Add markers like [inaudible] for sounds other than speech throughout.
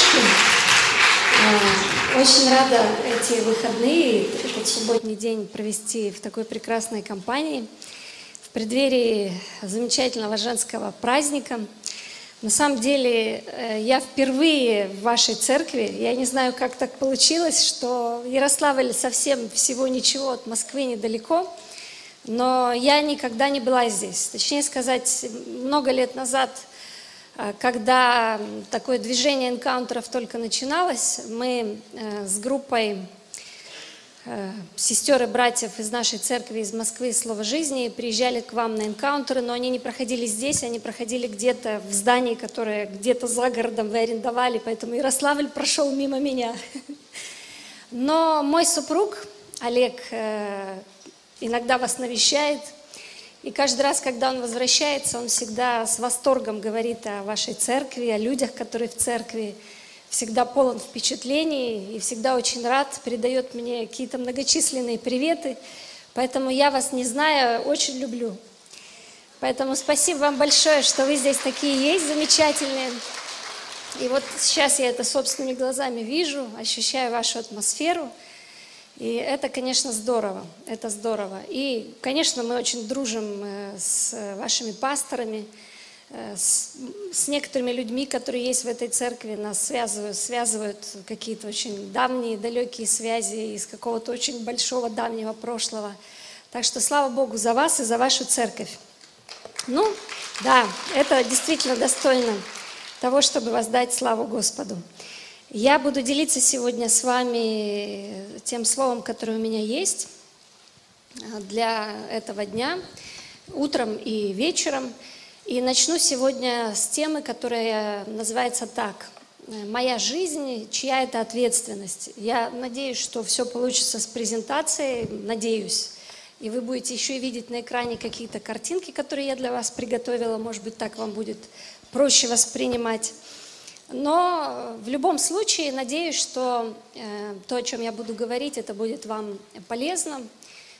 девушки. А, очень рада эти выходные, этот субботний день провести в такой прекрасной компании, в преддверии замечательного женского праздника. На самом деле, э, я впервые в вашей церкви, я не знаю, как так получилось, что Ярославль совсем всего ничего от Москвы недалеко – но я никогда не была здесь. Точнее сказать, много лет назад, э, когда такое движение энкаунтеров только начиналось, мы э, с группой э, сестер и братьев из нашей церкви из Москвы Слово жизни приезжали к вам на энкаунтеры, но они не проходили здесь, они проходили где-то в здании, которое где-то за городом вы арендовали, поэтому Ярославль прошел мимо меня. [laughs] Но мой супруг Олег иногда вас навещает. И каждый раз, когда он возвращается, он всегда с восторгом говорит о вашей церкви, о людях, которые в церкви, всегда полон впечатлений и всегда очень рад, передает мне какие-то многочисленные приветы. Поэтому я вас, не знаю, очень люблю. Поэтому спасибо вам большое, что вы здесь такие есть, замечательные. И вот сейчас я это собственными глазами вижу, ощущаю вашу атмосферу – и это, конечно, здорово, это здорово. И, конечно, мы очень дружим э, с вашими пасторами, э, с, с некоторыми людьми, которые есть в этой церкви, нас связывают, связывают какие-то очень давние, далекие связи из какого-то очень большого давнего прошлого. Так что слава Богу за вас и за вашу церковь. Ну, да, это действительно достойно того, чтобы воздать славу Господу. Я буду делиться сегодня с вами тем словом, которое у меня есть для этого дня, утром и вечером. И начну сегодня с темы, которая называется так. «Моя жизнь, чья это ответственность?» Я надеюсь, что все получится с презентацией, надеюсь. И вы будете еще и видеть на экране какие-то картинки, которые я для вас приготовила. Может быть, так вам будет проще воспринимать. Но в любом случае, надеюсь, что э, то, о чем я буду говорить, это будет вам полезно,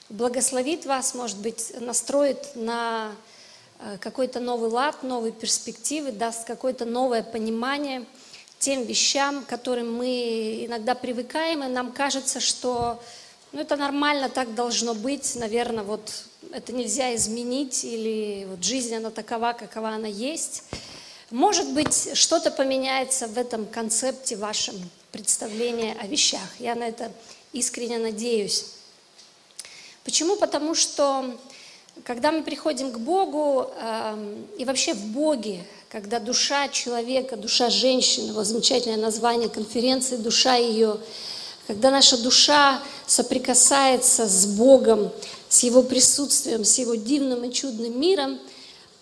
благословит вас, может быть, настроит на э, какой-то новый лад, новые перспективы, даст какое-то новое понимание тем вещам, к которым мы иногда привыкаем, и нам кажется, что ну, это нормально, так должно быть, наверное, вот это нельзя изменить, или вот жизнь, она такова, какова она есть. Может быть, что-то поменяется в этом концепте вашем представлении о вещах. Я на это искренне надеюсь. Почему? Потому что когда мы приходим к Богу, э, и вообще в Боге, когда душа человека, душа женщины, вот замечательное название конференции «Душа ее», когда наша душа соприкасается с Богом, с Его присутствием, с Его дивным и чудным миром –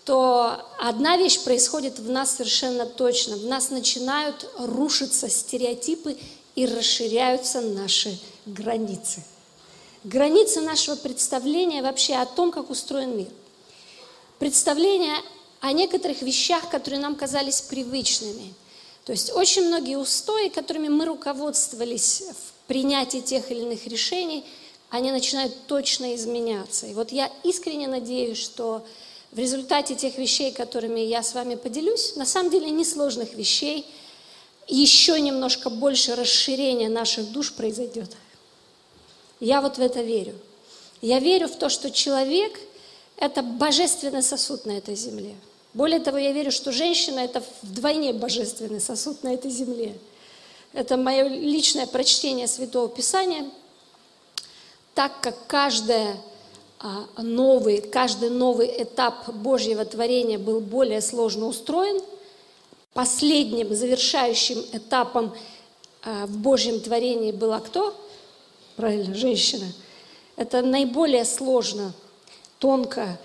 то одна вещь происходит в нас совершенно точно. В нас начинают рушиться стереотипы и расширяются наши границы. Границы нашего представления вообще о том, как устроен мир. Представление о некоторых вещах, которые нам казались привычными. То есть очень многие устои, которыми мы руководствовались в принятии тех или иных решений, они начинают точно изменяться. И вот я искренне надеюсь, что в результате тех вещей, которыми я с вами поделюсь, на самом деле несложных вещей, еще немножко больше расширения наших душ произойдет. Я вот в это верю. Я верю в то, что человек – это божественный сосуд на этой земле. Более того, я верю, что женщина – это вдвойне божественный сосуд на этой земле. Это мое личное прочтение Святого Писания. Так как каждая новый, каждый новый этап Божьего творения был более сложно устроен. Последним, завершающим этапом а, в Божьем творении была кто? Правильно, женщина. Это наиболее сложно, тонко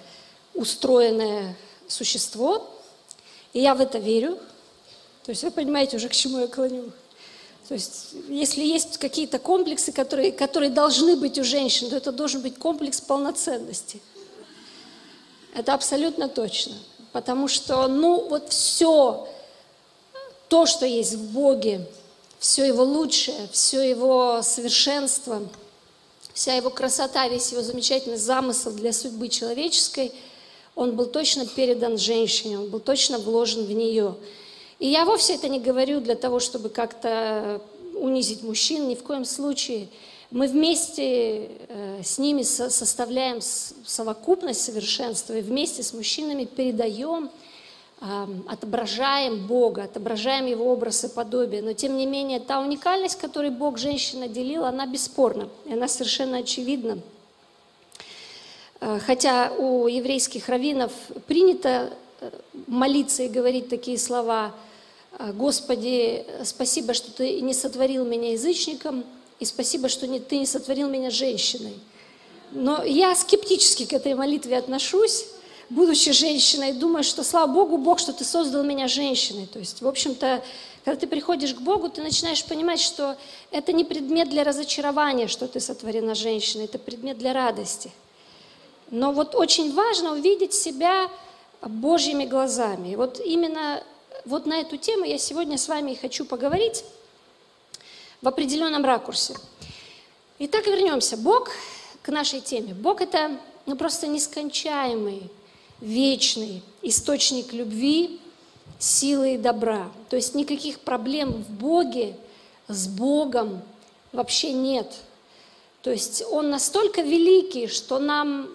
устроенное существо. И я в это верю. То есть вы понимаете уже, к чему я клоню. То есть, если есть какие-то комплексы, которые, которые должны быть у женщин, то это должен быть комплекс полноценности. Это абсолютно точно. Потому что, ну, вот все, то, что есть в Боге, все его лучшее, все его совершенство, вся его красота, весь его замечательный замысел для судьбы человеческой, он был точно передан женщине, он был точно вложен в нее. И я вовсе это не говорю для того, чтобы как-то унизить мужчин, ни в коем случае. Мы вместе э, с ними составляем совокупность совершенства и вместе с мужчинами передаем, отображаем Бога, отображаем Его образ и подобие. Но тем не менее, та уникальность, которой Бог женщина делил, она бесспорна, и она совершенно очевидна. Э, хотя у еврейских раввинов принято молиться и говорить такие слова «Господи, спасибо, что Ты не сотворил меня язычником, и спасибо, что не, Ты не сотворил меня женщиной». Но я скептически к этой молитве отношусь, будучи женщиной, думаю, что, слава Богу, Бог, что Ты создал меня женщиной. То есть, в общем-то, когда ты приходишь к Богу, ты начинаешь понимать, что это не предмет для разочарования, что ты сотворена женщиной, это предмет для радости. Но вот очень важно увидеть себя Божьими глазами. И вот именно вот на эту тему я сегодня с вами и хочу поговорить в определенном ракурсе. Итак, вернемся. Бог к нашей теме. Бог – это ну, просто нескончаемый, вечный источник любви, силы и добра. То есть никаких проблем в Боге, с Богом вообще нет. То есть Он настолько великий, что нам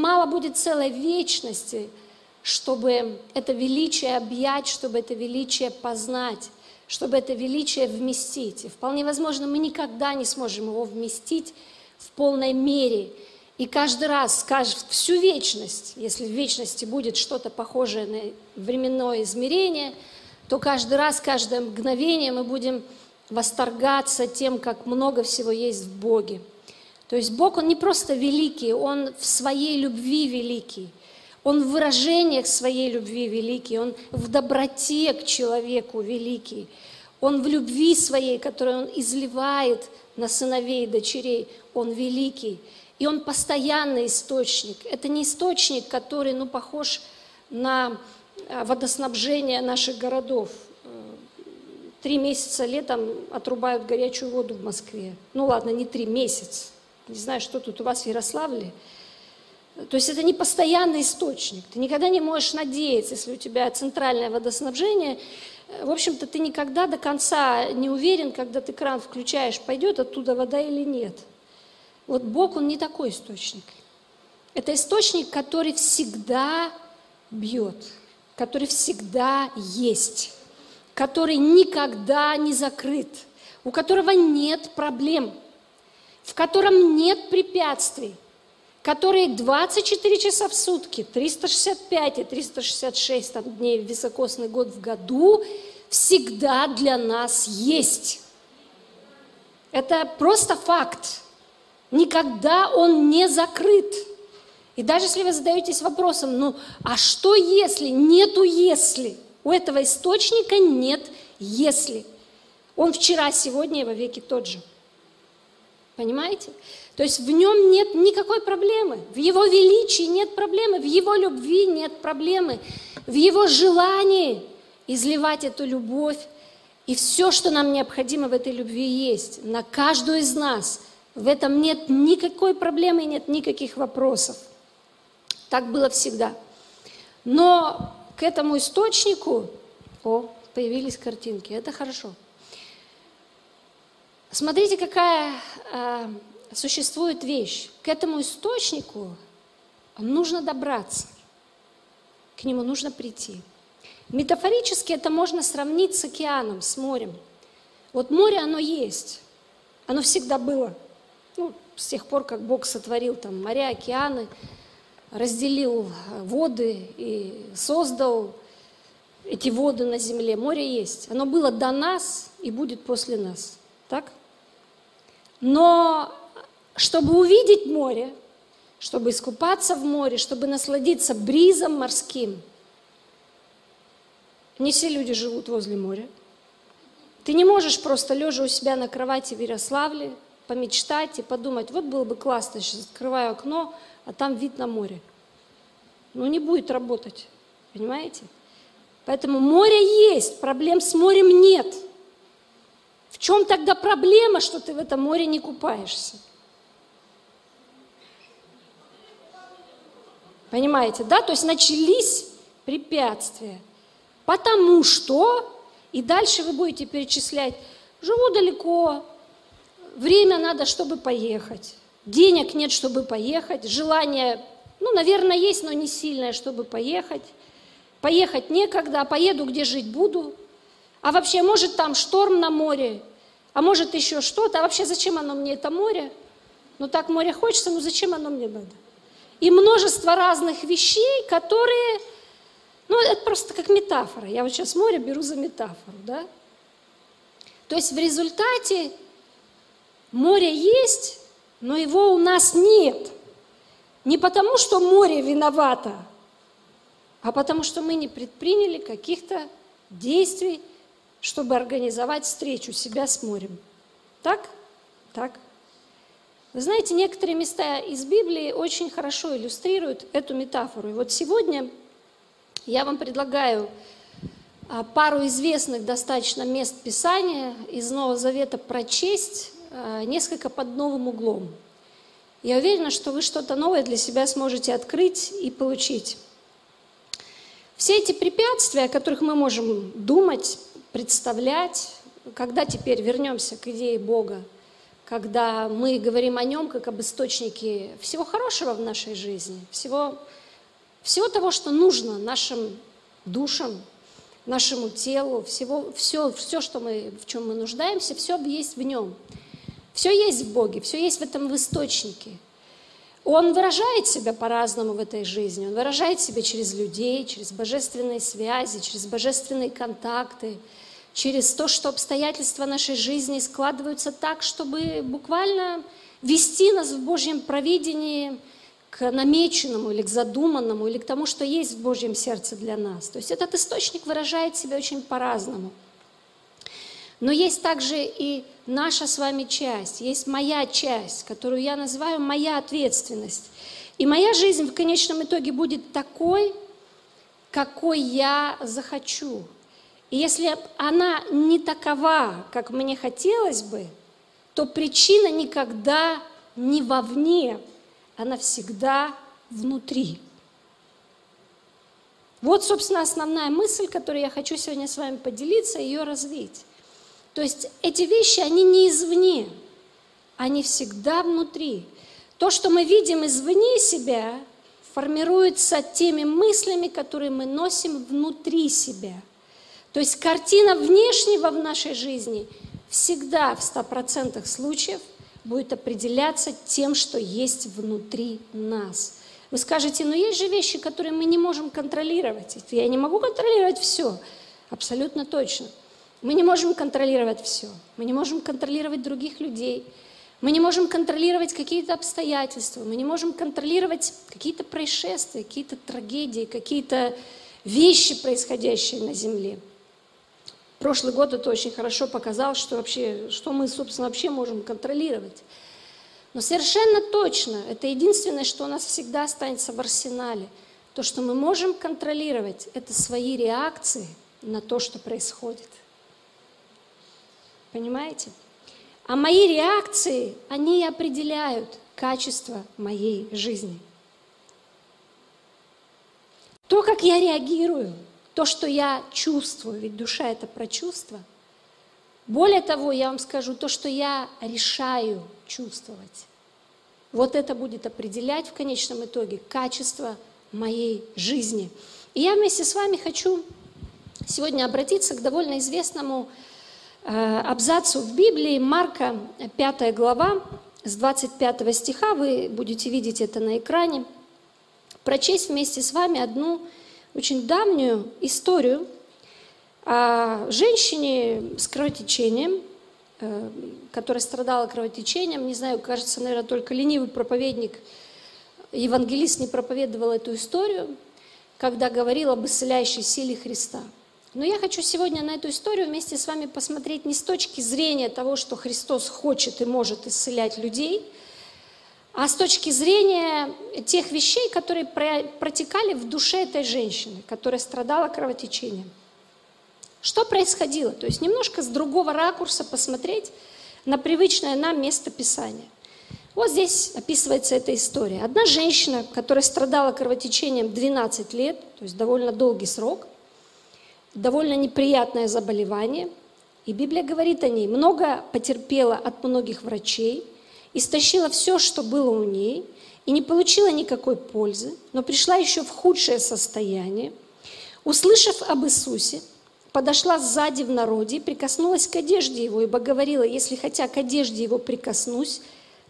мало будет целой вечности – чтобы это величие объять, чтобы это величие познать, чтобы это величие вместить. И вполне возможно, мы никогда не сможем его вместить в полной мере. И каждый раз, всю вечность, если в вечности будет что-то похожее на временное измерение, то каждый раз, каждое мгновение мы будем восторгаться тем, как много всего есть в Боге. То есть Бог, Он не просто великий, Он в своей любви великий. Он в выражениях своей любви великий, Он в доброте к человеку великий, Он в любви своей, которую Он изливает на сыновей и дочерей, Он великий. И Он постоянный источник. Это не источник, который ну, похож на а, водоснабжение наших городов. Три месяца летом отрубают горячую воду в Москве. Ну ладно, не три месяца. Не знаю, что тут у вас в Ярославле. То есть это не постоянный источник. Ты никогда не можешь надеяться, если у тебя центральное водоснабжение. В общем-то, ты никогда до конца не уверен, когда ты кран включаешь, пойдет оттуда вода или нет. Вот Бог, Он не такой источник. Это источник, который всегда бьет, который всегда есть, который никогда не закрыт, у которого нет проблем, в котором нет препятствий – которые 24 часа в сутки, 365 и 366 там, дней в високосный год в году всегда для нас есть. Это просто факт. Никогда он не закрыт. И даже если вы задаетесь вопросом, ну а что если? Нету если. У этого источника нет если. Он вчера, сегодня и во веки тот же. Понимаете? То есть в нем нет никакой проблемы, в его величии нет проблемы, в его любви нет проблемы, в его желании изливать эту любовь. И все, что нам необходимо в этой любви есть, на каждую из нас. В этом нет никакой проблемы, нет никаких вопросов. Так было всегда. Но к этому источнику, о, появились картинки, это хорошо. Смотрите, какая а, существует вещь. К этому источнику нужно добраться. К нему нужно прийти. Метафорически это можно сравнить с океаном, с морем. Вот море, оно есть. Оно всегда было. Ну, с тех пор, как Бог сотворил там моря, океаны, разделил воды и создал эти воды на земле. Море есть. Оно было до нас и будет после нас. Так? Но чтобы увидеть море, чтобы искупаться в море, чтобы насладиться бризом морским. Не все люди живут возле моря. Ты не можешь просто лежа у себя на кровати в Ярославле помечтать и подумать, вот было бы классно, сейчас открываю окно, а там вид на море. Ну, не будет работать, понимаете? Поэтому море есть, проблем с морем нет. В чем тогда проблема, что ты в этом море не купаешься? Понимаете, да? То есть начались препятствия. Потому что И дальше вы будете перечислять, живу далеко, время надо, чтобы поехать, денег нет, чтобы поехать, желание, ну, наверное, есть, но не сильное, чтобы поехать. Поехать некогда, а поеду, где жить буду. А вообще, может, там шторм на море, а может, еще что-то. А вообще, зачем оно мне, это море? Ну, так море хочется, ну, зачем оно мне надо? И множество разных вещей, которые ну, это просто как метафора. Я вот сейчас море беру за метафору, да? То есть в результате море есть, но его у нас нет. Не потому, что море виновато, а потому, что мы не предприняли каких-то действий, чтобы организовать встречу себя с морем. Так? Так. Вы знаете, некоторые места из Библии очень хорошо иллюстрируют эту метафору. И вот сегодня я вам предлагаю а, пару известных достаточно мест Писания из Нового Завета прочесть а, несколько под новым углом. Я уверена, что вы что-то новое для себя сможете открыть и получить. Все эти препятствия, о которых мы можем думать, представлять, когда теперь вернемся к идее Бога, когда мы говорим о нем как об источнике всего хорошего в нашей жизни, всего всего того, что нужно нашим душам, нашему телу, всего, все, все, что мы, в чем мы нуждаемся, все есть в нем. Все есть в Боге, все есть в этом в источнике. Он выражает себя по-разному в этой жизни. Он выражает себя через людей, через божественные связи, через божественные контакты, через то, что обстоятельства нашей жизни складываются так, чтобы буквально вести нас в Божьем провидении – к намеченному или к задуманному, или к тому, что есть в Божьем сердце для нас. То есть этот источник выражает себя очень по-разному. Но есть также и наша с вами часть, есть моя часть, которую я называю моя ответственность. И моя жизнь в конечном итоге будет такой, какой я захочу. И если она не такова, как мне хотелось бы, то причина никогда не вовне, она всегда внутри. Вот, собственно, основная мысль, которую я хочу сегодня с вами поделиться, ее развить. То есть эти вещи, они не извне, они всегда внутри. То, что мы видим извне себя, формируется теми мыслями, которые мы носим внутри себя. То есть картина внешнего в нашей жизни всегда в 100% случаев – будет определяться тем, что есть внутри нас. Вы скажете, но есть же вещи, которые мы не можем контролировать. Я не могу контролировать все. Абсолютно точно. Мы не можем контролировать все. Мы не можем контролировать других людей. Мы не можем контролировать какие-то обстоятельства. Мы не можем контролировать какие-то происшествия, какие-то трагедии, какие-то вещи, происходящие на Земле. Прошлый год это очень хорошо показал, что вообще, что мы, собственно, вообще можем контролировать. Но совершенно точно, это единственное, что у нас всегда останется в арсенале. То, что мы можем контролировать, это свои реакции на то, что происходит. Понимаете? А мои реакции, они определяют качество моей жизни. То, как я реагирую – то, что я чувствую, ведь душа это про чувства. Более того, я вам скажу, то, что я решаю чувствовать, вот это будет определять в конечном итоге качество моей жизни. И я вместе с вами хочу сегодня обратиться к довольно известному э, абзацу в Библии, Марка, 5 глава, с 25 стиха, вы будете видеть это на экране, прочесть вместе с вами одну очень давнюю историю о женщине с кровотечением, э, которая страдала кровотечением. Не знаю, кажется, наверное, только ленивый проповедник, евангелист не проповедовал эту историю, когда говорил об исцеляющей силе Христа. Но я хочу сегодня на эту историю вместе с вами посмотреть не с точки зрения того, что Христос хочет и может исцелять людей – а с точки зрения тех вещей, которые протекали в душе этой женщины, которая страдала кровотечением. Что происходило? То есть немножко с другого ракурса посмотреть на привычное нам место Писания. Вот здесь описывается эта история. Одна женщина, которая страдала кровотечением 12 лет, то есть довольно долгий срок, довольно неприятное заболевание, и Библия говорит о ней. Много потерпела от многих врачей, истощила все, что было у ней, и не получила никакой пользы, но пришла еще в худшее состояние. Услышав об Иисусе, подошла сзади в народе и прикоснулась к одежде его, ибо говорила, если хотя к одежде его прикоснусь,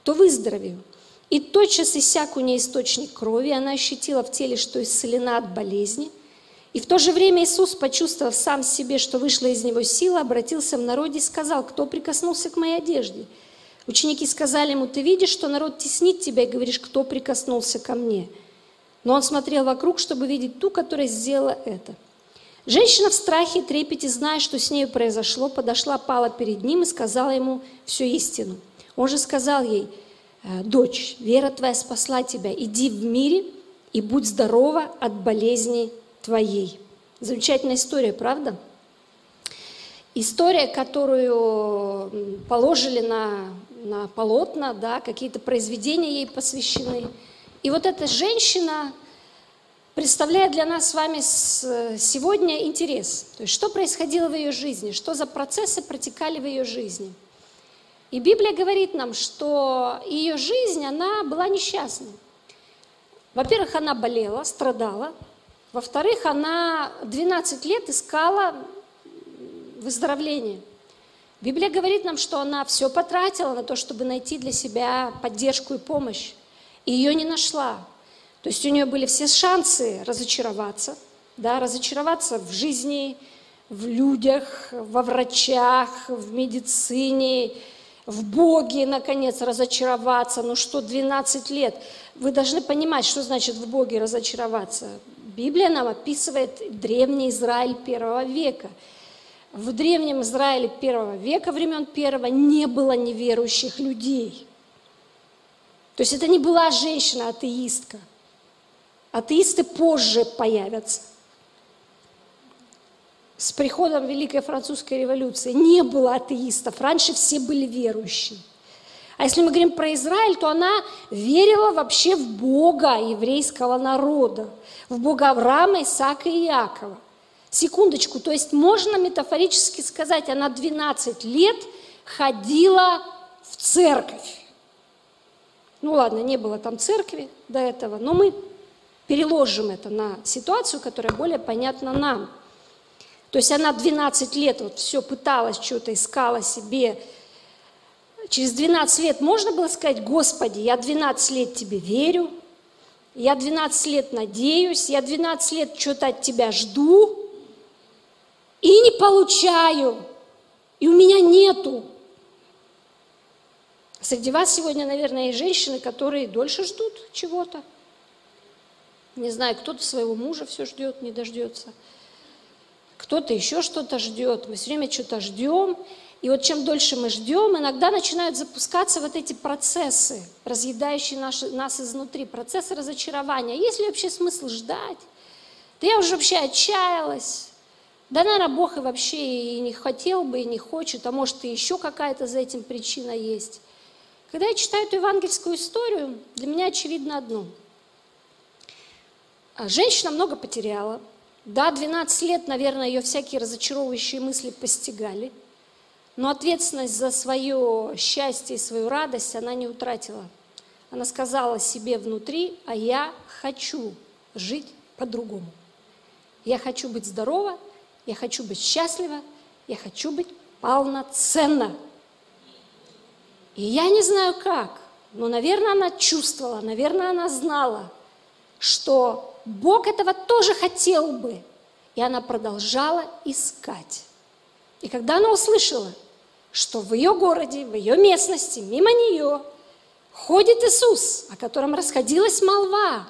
то выздоровею. И тотчас иссяк у нее источник крови, она ощутила в теле, что исцелена от болезни. И в то же время Иисус, почувствовав сам себе, что вышла из него сила, обратился в народе и сказал, кто прикоснулся к моей одежде. Ученики сказали ему, ты видишь, что народ теснит тебя, и говоришь, кто прикоснулся ко мне. Но он смотрел вокруг, чтобы видеть ту, которая сделала это. Женщина в страхе и трепете, зная, что с ней произошло, подошла, пала перед ним и сказала ему всю истину. Он же сказал ей – Э, дочь, вера твоя спасла тебя, иди в мире и будь здорова от болезни твоей. Замечательная история, правда? История, которую положили на, на полотна, да, какие-то произведения ей посвящены. И вот эта женщина представляет для нас с вами сегодня интерес. То есть что происходило в ее жизни, что за процессы протекали в ее жизни – и Библия говорит нам, что ее жизнь, она была несчастной. Во-первых, она болела, страдала. Во-вторых, она 12 лет искала выздоровление. Библия говорит нам, что она все потратила на то, чтобы найти для себя поддержку и помощь. И ее не нашла. То есть у нее были все шансы разочароваться, да, разочароваться в жизни, в людях, во врачах, в медицине, в Боге, наконец, разочароваться. Ну что, 12 лет? Вы должны понимать, что значит в Боге разочароваться. Библия нам описывает древний Израиль первого века. В древнем Израиле первого века, времен первого, не было неверующих людей. То есть это не была женщина-атеистка. Атеисты позже появятся с приходом Великой Французской революции не было атеистов. Раньше все были верующие. А если мы говорим про Израиль, то она верила вообще в Бога еврейского народа, в Бога Авраама, Исаака и Иакова. Секундочку, то есть можно метафорически сказать, она 12 лет ходила в церковь. Ну ладно, не было там церкви до этого, но мы переложим это на ситуацию, которая более понятна нам – то есть она 12 лет вот все пыталась, что-то искала себе. Через 12 лет можно было сказать, Господи, я 12 лет Тебе верю, я 12 лет надеюсь, я 12 лет что-то от Тебя жду и не получаю, и у меня нету. Среди вас сегодня, наверное, есть женщины, которые дольше ждут чего-то. Не знаю, кто-то своего мужа все ждет, не дождется кто-то еще что-то ждет, мы все время что-то ждем. И вот чем дольше мы ждем, иногда начинают запускаться вот эти процессы, разъедающие наши, нас изнутри, процессы разочарования. Есть ли вообще смысл ждать? Да я уже вообще отчаялась. Да, наверное, Бог и вообще и не хотел бы, и не хочет, а может и еще какая-то за этим причина есть. Когда я читаю эту евангельскую историю, для меня очевидно одно. Женщина много потеряла, да, 12 лет, наверное, ее всякие разочаровывающие мысли постигали, но ответственность за свое счастье и свою радость она не утратила. Она сказала себе внутри, а я хочу жить по-другому. Я хочу быть здорова, я хочу быть счастлива, я хочу быть полноценна. И я не знаю как, но, наверное, она чувствовала, наверное, она знала, что Бог этого тоже хотел бы. И она продолжала искать. И когда она услышала, что в ее городе, в ее местности, мимо нее ходит Иисус, о котором расходилась молва,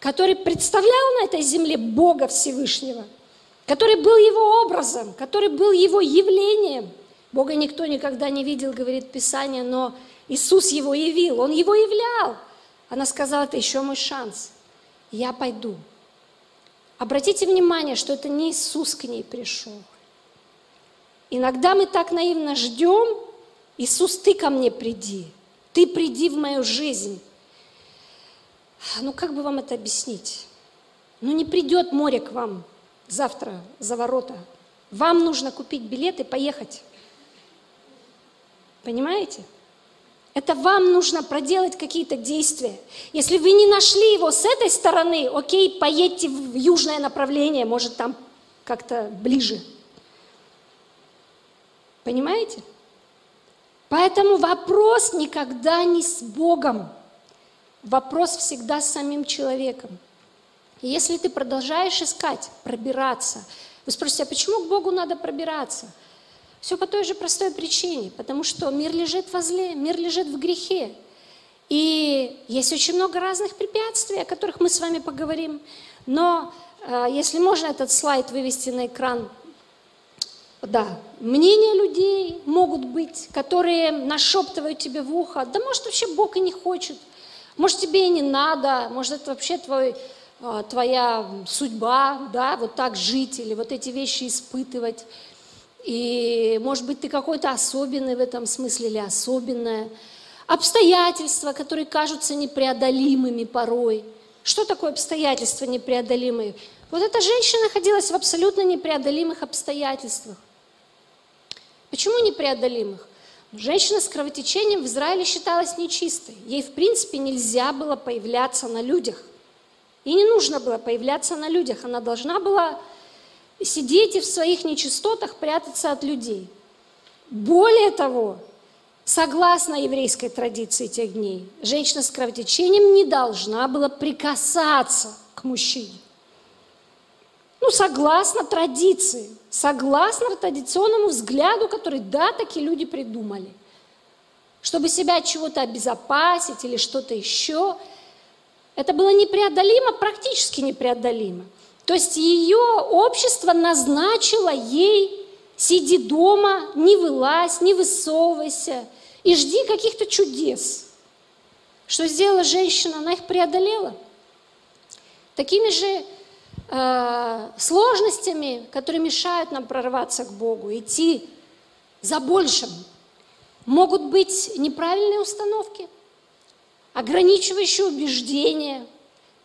который представлял на этой земле Бога Всевышнего, который был его образом, который был его явлением. Бога никто никогда не видел, говорит Писание, но Иисус его явил, он его являл. Она сказала, это еще мой шанс – я пойду. Обратите внимание, что это не Иисус к ней пришел. Иногда мы так наивно ждем, Иисус, ты ко мне приди, ты приди в мою жизнь. Ну как бы вам это объяснить? Ну не придет море к вам, завтра за ворота. Вам нужно купить билет и поехать. Понимаете? Это вам нужно проделать какие-то действия. Если вы не нашли его с этой стороны, окей, поедьте в южное направление, может там как-то ближе. Понимаете? Поэтому вопрос никогда не с Богом. Вопрос всегда с самим человеком. И если ты продолжаешь искать, пробираться, вы спросите, а почему к Богу надо пробираться? Все по той же простой причине, потому что мир лежит во зле, мир лежит в грехе. И есть очень много разных препятствий, о которых мы с вами поговорим. Но э, если можно этот слайд вывести на экран, да, мнения людей могут быть, которые нашептывают тебе в ухо, да может вообще Бог и не хочет, может тебе и не надо, может это вообще твой, твоя судьба, да, вот так жить или вот эти вещи испытывать. И, может быть, ты какой-то особенный в этом смысле или особенная. Обстоятельства, которые кажутся непреодолимыми порой. Что такое обстоятельства непреодолимые? Вот эта женщина находилась в абсолютно непреодолимых обстоятельствах. Почему непреодолимых? Женщина с кровотечением в Израиле считалась нечистой. Ей, в принципе, нельзя было появляться на людях. И не нужно было появляться на людях. Она должна была сидеть и в своих нечистотах прятаться от людей. Более того, согласно еврейской традиции тех дней, женщина с кровотечением не должна была прикасаться к мужчине. Ну, согласно традиции, согласно традиционному взгляду, который, да, такие люди придумали. Чтобы себя от чего-то обезопасить или что-то еще. Это было непреодолимо, практически непреодолимо. То есть ее общество назначило ей сиди дома, не вылазь, не высовывайся и жди каких-то чудес. Что сделала женщина? Она их преодолела. Такими же э, сложностями, которые мешают нам прорваться к Богу, идти за большим, могут быть неправильные установки, ограничивающие убеждения –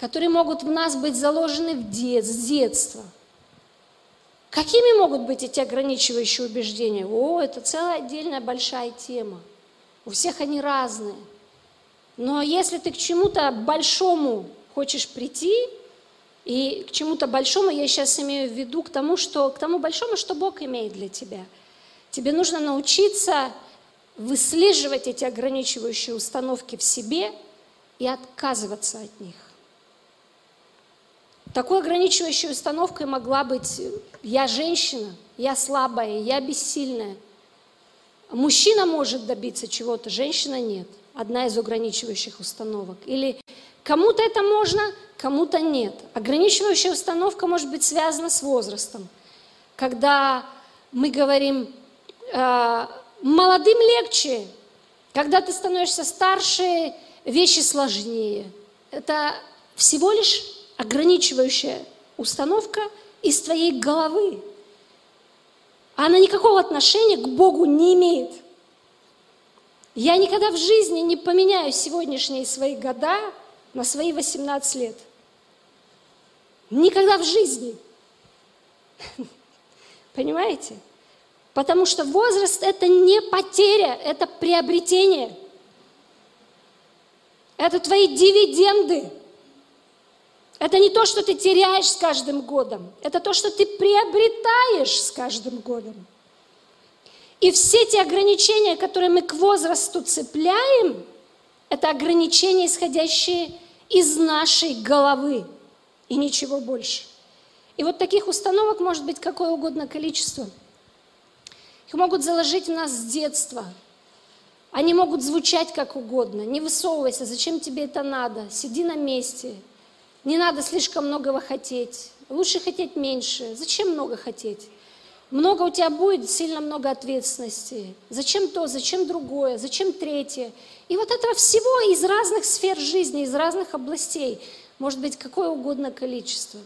которые могут в нас быть заложены в дет, с детства. Какими могут быть эти ограничивающие убеждения? О, это целая отдельная большая тема. У всех они разные. Но если ты к чему-то большому хочешь прийти, и к чему-то большому я сейчас имею в виду к тому, что, к тому большому, что Бог имеет для тебя. Тебе нужно научиться выслеживать эти ограничивающие установки в себе и отказываться от них. Такой ограничивающей установкой могла быть «я женщина», «я слабая», «я бессильная». Мужчина может добиться чего-то, женщина нет. Одна из ограничивающих установок. Или кому-то это можно, кому-то нет. Ограничивающая установка может быть связана с возрастом. Когда мы говорим, э, молодым легче, когда ты становишься старше, вещи сложнее. Это всего лишь ограничивающая установка из твоей головы. Она никакого отношения к Богу не имеет. Я никогда в жизни не поменяю сегодняшние свои года на свои 18 лет. Никогда в жизни. [laughs] Понимаете? Потому что возраст – это не потеря, это приобретение. Это твои дивиденды – это не то, что ты теряешь с каждым годом, это то, что ты приобретаешь с каждым годом. И все те ограничения, которые мы к возрасту цепляем, это ограничения, исходящие из нашей головы и ничего больше. И вот таких установок может быть какое угодно количество. Их могут заложить в нас с детства. Они могут звучать как угодно. Не высовывайся, зачем тебе это надо? Сиди на месте, не надо слишком многого хотеть. Лучше хотеть меньше. Зачем много хотеть? Много у тебя будет, сильно много ответственности. Зачем то, зачем другое, зачем третье? И вот этого всего из разных сфер жизни, из разных областей может быть какое угодно количество.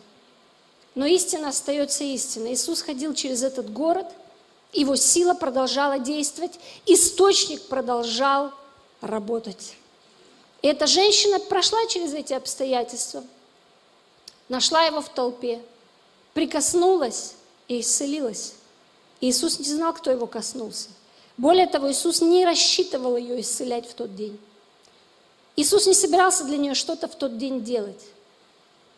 Но истина остается истиной. Иисус ходил через этот город, его сила продолжала действовать, источник продолжал работать. И эта женщина прошла через эти обстоятельства – нашла его в толпе, прикоснулась и исцелилась. Иисус не знал, кто его коснулся. Более того, Иисус не рассчитывал ее исцелять в тот день. Иисус не собирался для нее что-то в тот день делать.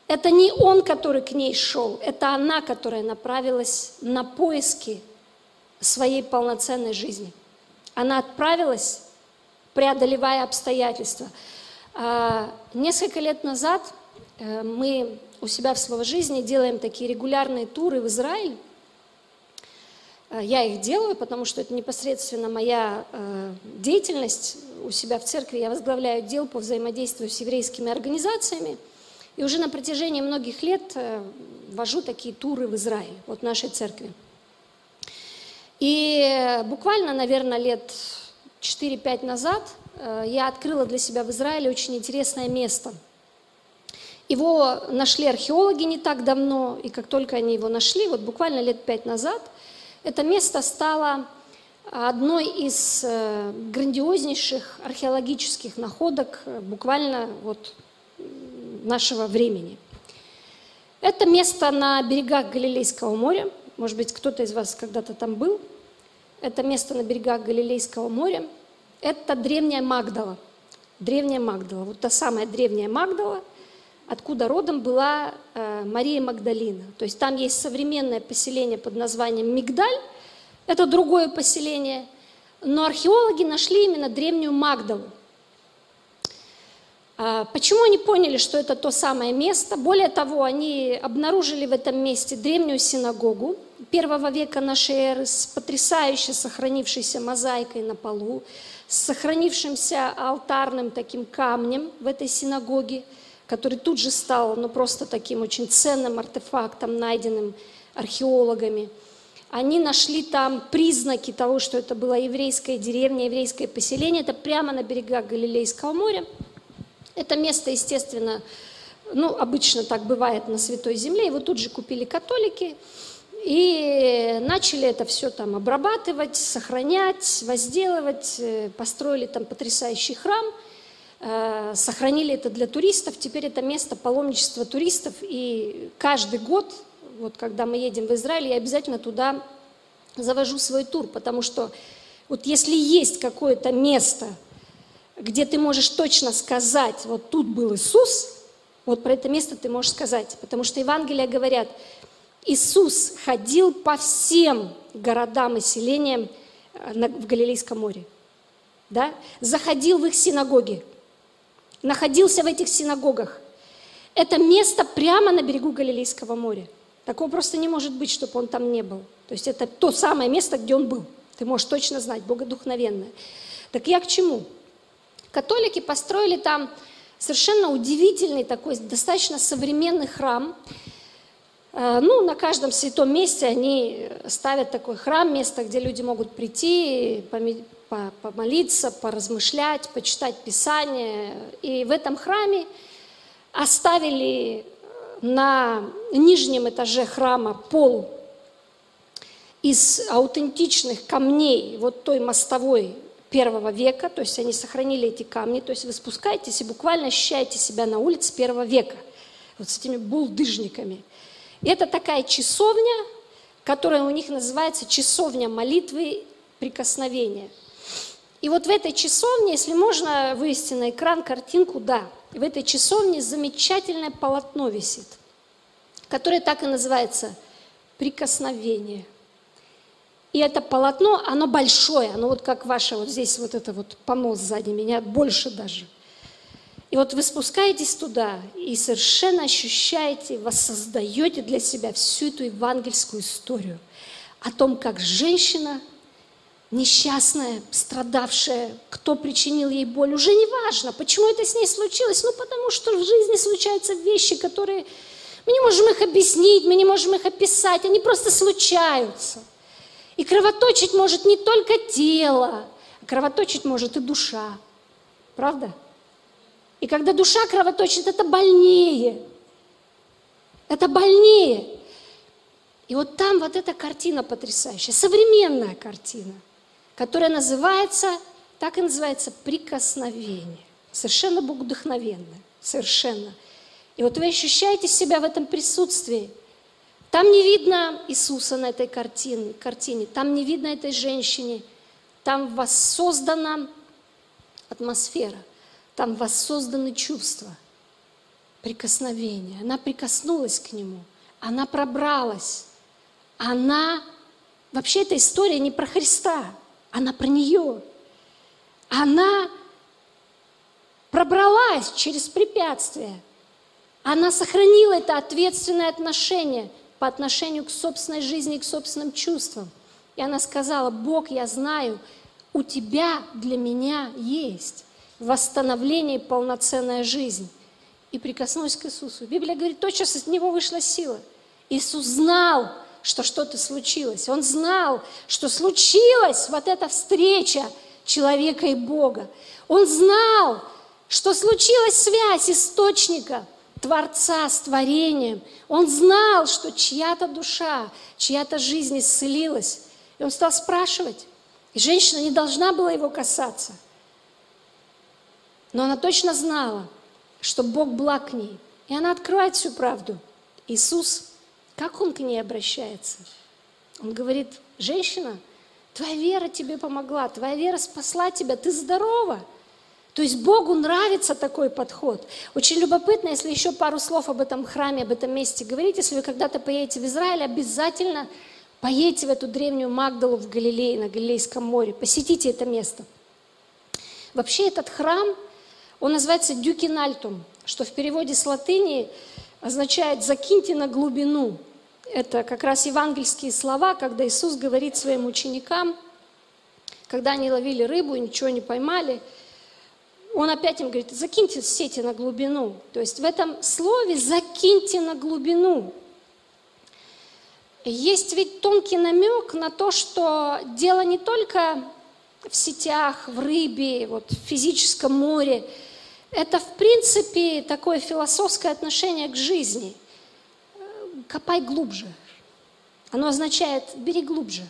Это не он, который к ней шел, это она, которая направилась на поиски своей полноценной жизни. Она отправилась, преодолевая обстоятельства. А, несколько лет назад э, мы у себя в своей жизни делаем такие регулярные туры в Израиль. Э, я их делаю, потому что это непосредственно моя э, деятельность у себя в церкви. Я возглавляю отдел по взаимодействию с еврейскими организациями. И уже на протяжении многих лет вожу такие туры в Израиль, вот нашей церкви. И буквально, наверное, лет 4-5 назад я открыла для себя в Израиле очень интересное место – его нашли археологи не так давно, и как только они его нашли, вот буквально лет пять назад, это место стало одной из э, грандиознейших археологических находок э, буквально вот нашего времени. Это место на берегах Галилейского моря. Может быть, кто-то из вас когда-то там был. Это место на берегах Галилейского моря. Это древняя Магдала. Древняя Магдала. Вот та самая древняя Магдала – откуда родом была э, Мария Магдалина. То есть там есть современное поселение под названием Мигдаль, это другое поселение, но археологи нашли именно древнюю Магдалу. А, почему они поняли, что это то самое место? Более того, они обнаружили в этом месте древнюю синагогу первого века нашей эры с потрясающе сохранившейся мозаикой на полу, с сохранившимся алтарным таким камнем в этой синагоге – который тут же стал ну, просто таким очень ценным артефактом, найденным археологами. Они нашли там признаки того, что это была еврейская деревня, еврейское поселение. Это прямо на берегах Галилейского моря. Это место, естественно, ну, обычно так бывает на Святой Земле. Его тут же купили католики и начали это все там обрабатывать, сохранять, возделывать. Э, построили там потрясающий храм – Э, сохранили это для туристов. Теперь это место паломничества туристов. И каждый год, вот когда мы едем в Израиль, я обязательно туда завожу свой тур, потому что вот если есть какое-то место, где ты можешь точно сказать, вот тут был Иисус, вот про это место ты можешь сказать, потому что Евангелия говорят, Иисус ходил по всем городам и селениям э, в Галилейском море, да? заходил в их синагоги, находился в этих синагогах. Это место прямо на берегу Галилейского моря. Такого просто не может быть, чтобы он там не был. То есть это то самое место, где он был. Ты можешь точно знать, богодухновенное. Так я к чему? Католики построили там совершенно удивительный такой, достаточно современный храм. Э, ну, на каждом святом месте они ставят такой храм, место, где люди могут прийти, помолиться, поразмышлять, почитать Писание. И в этом храме оставили на нижнем этаже храма пол из аутентичных камней вот той мостовой первого века, то есть они сохранили эти камни, то есть вы спускаетесь и буквально ощущаете себя на улице первого века, вот с этими булдыжниками. И это такая часовня, которая у них называется часовня молитвы прикосновения – и вот в этой часовне, если можно вывести на экран картинку, да, в этой часовне замечательное полотно висит, которое так и называется «Прикосновение». И это полотно, оно большое, оно вот как ваше, вот здесь вот это вот понос сзади меня, больше даже. И вот вы спускаетесь туда и совершенно ощущаете, воссоздаете для себя всю эту евангельскую историю о том, как женщина – несчастная, страдавшая, кто причинил ей боль, уже не важно, почему это с ней случилось, ну потому что в жизни случаются вещи, которые мы не можем их объяснить, мы не можем их описать, они просто случаются. И кровоточить может не только тело, кровоточить может и душа. Правда? И когда душа кровоточит, это больнее. Это больнее. И вот там вот эта картина потрясающая, современная картина – которая называется, так и называется, прикосновение. Совершенно богодухновенное, совершенно. И вот вы ощущаете себя в этом присутствии, Там не видно Иисуса на этой картине, картине, там не видно этой женщине, там воссоздана атмосфера, там воссозданы чувства, прикосновения. Она прикоснулась к нему, она пробралась, она... Вообще эта история не про Христа, она про нее. Она пробралась через препятствия. Она сохранила это ответственное отношение по отношению к собственной жизни и к собственным чувствам. И она сказала, Бог, я знаю, у тебя для меня есть восстановление и полноценная жизнь. И прикоснулась к Иисусу. Библия говорит, тотчас из него вышла сила. Иисус знал, что что-то случилось. Он знал, что случилась вот эта встреча человека и Бога. Он знал, что случилась связь источника – Творца с творением. Он знал, что чья-то душа, чья-то жизнь исцелилась. И он стал спрашивать. И женщина не должна была его касаться. Но она точно знала, что Бог благ к ней. И она открывает всю правду. Иисус, как он к ней обращается? Он говорит, женщина, твоя вера тебе помогла, твоя вера спасла тебя, ты здорова. То есть Богу нравится такой подход. Очень любопытно, если еще пару слов об этом храме, об этом месте говорить. Если вы когда-то поедете в Израиль, обязательно поедете в эту древнюю Магдалу в Галилее, на Галилейском море. Посетите это место. Вообще этот храм, он называется Дюкинальтум, что в переводе с латыни означает «закиньте на глубину». Это как раз евангельские слова, когда Иисус говорит своим ученикам, когда они ловили рыбу и ничего не поймали – он опять им говорит, закиньте сети на глубину. То есть в этом слове закиньте на глубину. Есть ведь тонкий намек на то, что дело не только в сетях, в рыбе, вот, в физическом море. Это, в принципе, такое философское отношение к жизни. Копай глубже. Оно означает, бери глубже.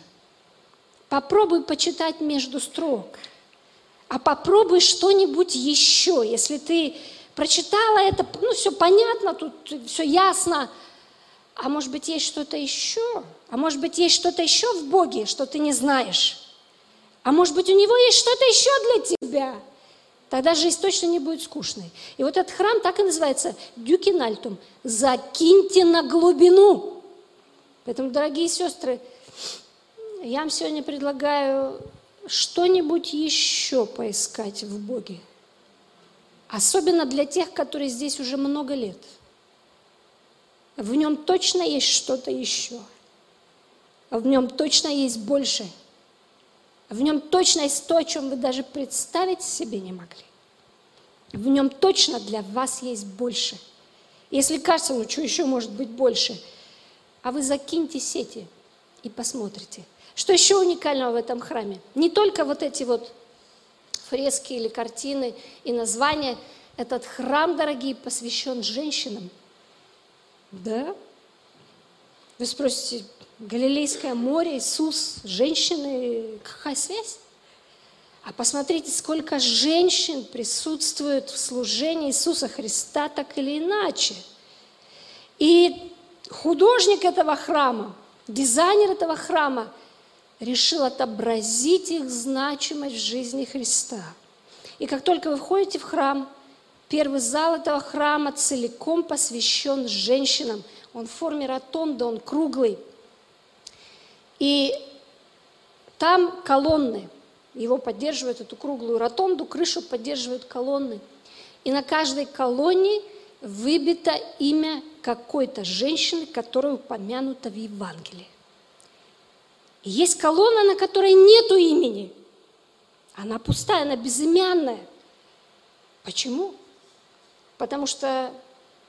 Попробуй почитать между строк – а попробуй что-нибудь еще. Если ты прочитала это, ну все понятно, тут все ясно, а может быть есть что-то еще? А может быть есть что-то еще в Боге, что ты не знаешь? А может быть у Него есть что-то еще для тебя? Тогда жизнь точно не будет скучной. И вот этот храм так и называется Дюкинальтум. Закиньте на глубину. Поэтому, дорогие сестры, я вам сегодня предлагаю что-нибудь еще поискать в Боге. Особенно для тех, которые здесь уже много лет. В нем точно есть что-то еще. В нем точно есть больше. В нем точно есть то, о чем вы даже представить себе не могли. В нем точно для вас есть больше. Если кажется, ну что еще может быть больше, а вы закиньте сети и посмотрите – что еще уникального в этом храме? Не только вот эти вот фрески или картины и названия. Этот храм, дорогие, посвящен женщинам. Да? Вы спросите, Галилейское море, Иисус, женщины, какая связь? А посмотрите, сколько женщин присутствует в служении Иисуса Христа так или иначе. И художник этого храма, дизайнер этого храма решил отобразить их значимость в жизни Христа. И как только вы входите в храм, первый зал этого храма целиком посвящен женщинам. Он в форме ротонда, он круглый. И там колонны. Его поддерживают, эту круглую ротонду, крышу поддерживают колонны. И на каждой колонне выбито имя какой-то женщины, которая упомянута в Евангелии. Есть колонна, на которой нету имени. Она пустая, она безымянная. Почему? Потому что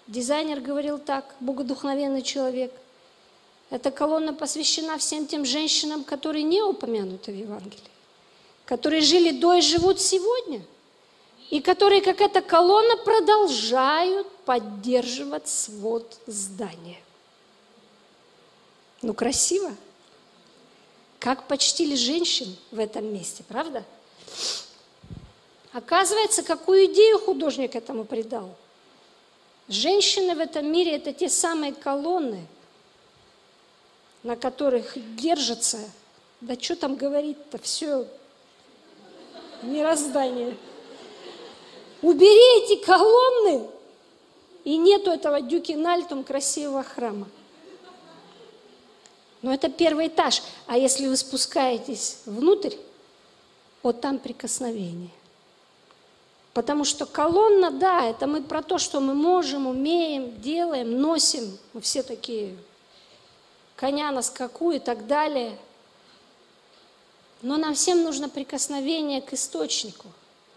дизайнер говорил так, богодухновенный человек. Эта колонна посвящена всем тем женщинам, которые не упомянуты в Евангелии, которые жили до и живут сегодня, и которые, как эта колонна, продолжают поддерживать свод здания. Ну, красиво. Как почтили женщин в этом месте, правда? Оказывается, какую идею художник этому придал? Женщины в этом мире – это те самые колонны, на которых держится, да что там говорить-то, все мироздание. Убери эти колонны, и нету этого дюкинальтум красивого храма. Но это первый этаж. А если вы спускаетесь внутрь, вот там прикосновение. Потому что колонна, да, это мы про то, что мы можем, умеем, делаем, носим. Мы все такие коня на скаку и так далее. Но нам всем нужно прикосновение к источнику,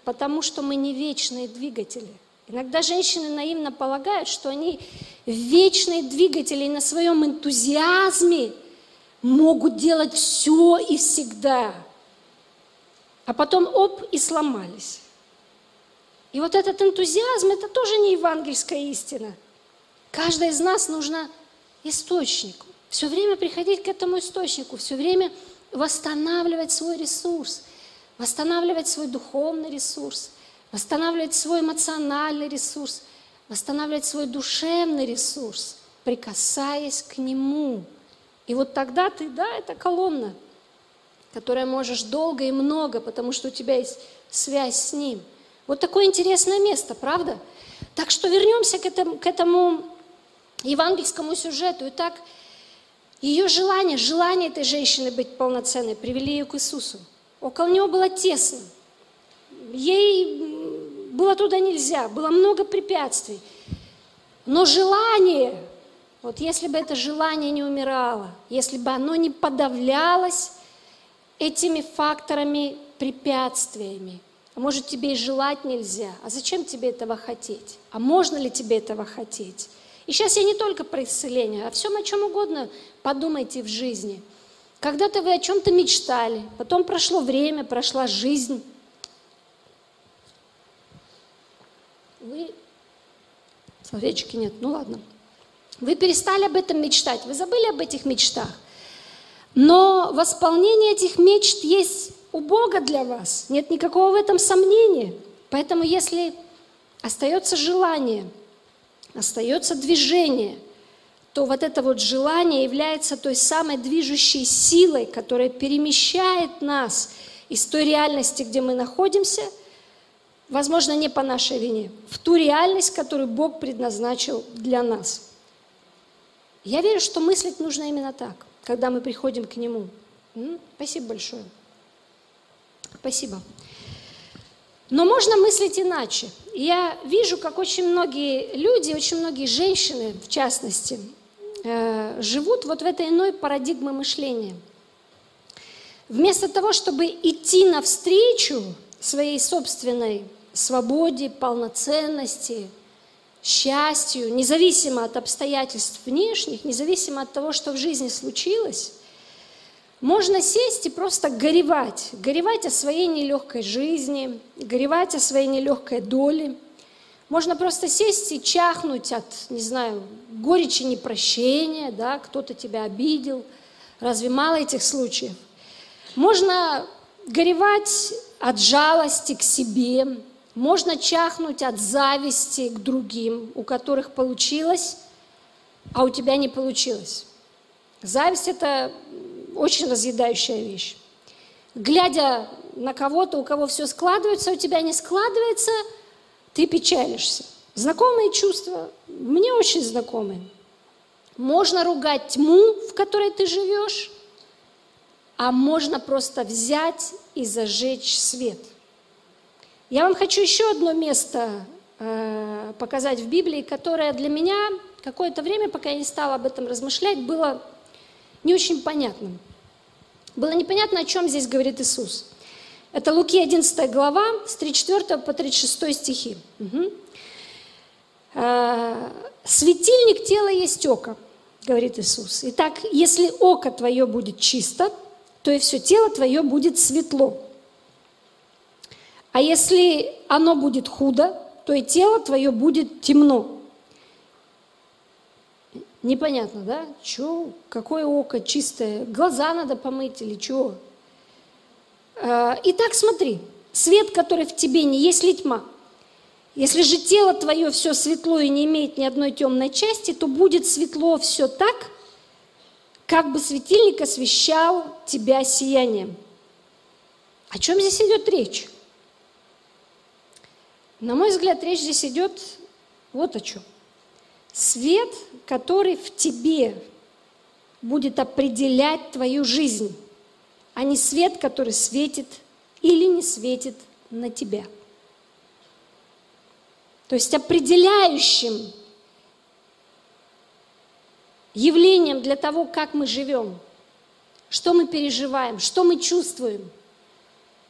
потому что мы не вечные двигатели. Иногда женщины наивно полагают, что они вечные двигатели и на своем энтузиазме могут делать все и всегда. А потом оп, и сломались. И вот этот энтузиазм, это тоже не евангельская истина. Каждой из нас нужно источник. Все время приходить к этому источнику, все время восстанавливать свой ресурс, восстанавливать свой духовный ресурс, восстанавливать свой эмоциональный ресурс, восстанавливать свой душевный ресурс, прикасаясь к нему. И вот тогда ты, да, это колонна, которая можешь долго и много, потому что у тебя есть связь с ним. Вот такое интересное место, правда? Так что вернемся к этому, к этому евангельскому сюжету. Итак, ее желание, желание этой женщины быть полноценной привели ее к Иисусу. Около него было тесно. Ей было туда нельзя, было много препятствий. Но желание, вот если бы это желание не умирало, если бы оно не подавлялось этими факторами, препятствиями, а может тебе и желать нельзя, а зачем тебе этого хотеть? А можно ли тебе этого хотеть? И сейчас я не только про исцеление, а всем о чем угодно подумайте в жизни. Когда-то вы о чем-то мечтали, потом прошло время, прошла жизнь, вы... Словечки нет, ну ладно. Вы перестали об этом мечтать, вы забыли об этих мечтах. Но восполнение этих мечт есть у Бога для вас. Нет никакого в этом сомнения. Поэтому если остается желание, остается движение, то вот это вот желание является той самой движущей силой, которая перемещает нас из той реальности, где мы находимся – возможно, не по нашей вине, в ту реальность, которую Бог предназначил для нас. Я верю, что мыслить нужно именно так, когда мы приходим к Нему. Спасибо большое. Спасибо. Но можно мыслить иначе. Я вижу, как очень многие люди, очень многие женщины, в частности, э, живут вот в этой иной парадигме мышления. Вместо того, чтобы идти навстречу своей собственной свободе, полноценности, счастью, независимо от обстоятельств внешних, независимо от того, что в жизни случилось, можно сесть и просто горевать. Горевать о своей нелегкой жизни, горевать о своей нелегкой доле. Можно просто сесть и чахнуть от, не знаю, горечи непрощения, да, кто-то тебя обидел. Разве мало этих случаев? Можно горевать от жалости к себе, можно чахнуть от зависти к другим, у которых получилось, а у тебя не получилось. Зависть – это очень разъедающая вещь. Глядя на кого-то, у кого все складывается, у тебя не складывается, ты печалишься. Знакомые чувства, мне очень знакомые. Можно ругать тьму, в которой ты живешь, а можно просто взять и зажечь свет – я вам хочу еще одно место э, показать в Библии, которое для меня какое-то время, пока я не стала об этом размышлять, было не очень понятным. Было непонятно, о чем здесь говорит Иисус. Это Луки 11 глава, с 34 по 36 стихи. Угу. «Светильник тела есть око», говорит Иисус. Итак, если око твое будет чисто, то и все тело твое будет светло. А если оно будет худо, то и тело твое будет темно. Непонятно, да? Че? Какое око чистое? Глаза надо помыть или что? А, итак, смотри, свет, который в тебе, не есть ли тьма? Если же тело твое все светло и не имеет ни одной темной части, то будет светло все так, как бы светильник освещал тебя сиянием. О чем здесь идет речь? На мой взгляд, речь здесь идет вот о чем. Свет, который в тебе будет определять твою жизнь, а не свет, который светит или не светит на тебя. То есть определяющим явлением для того, как мы живем, что мы переживаем, что мы чувствуем,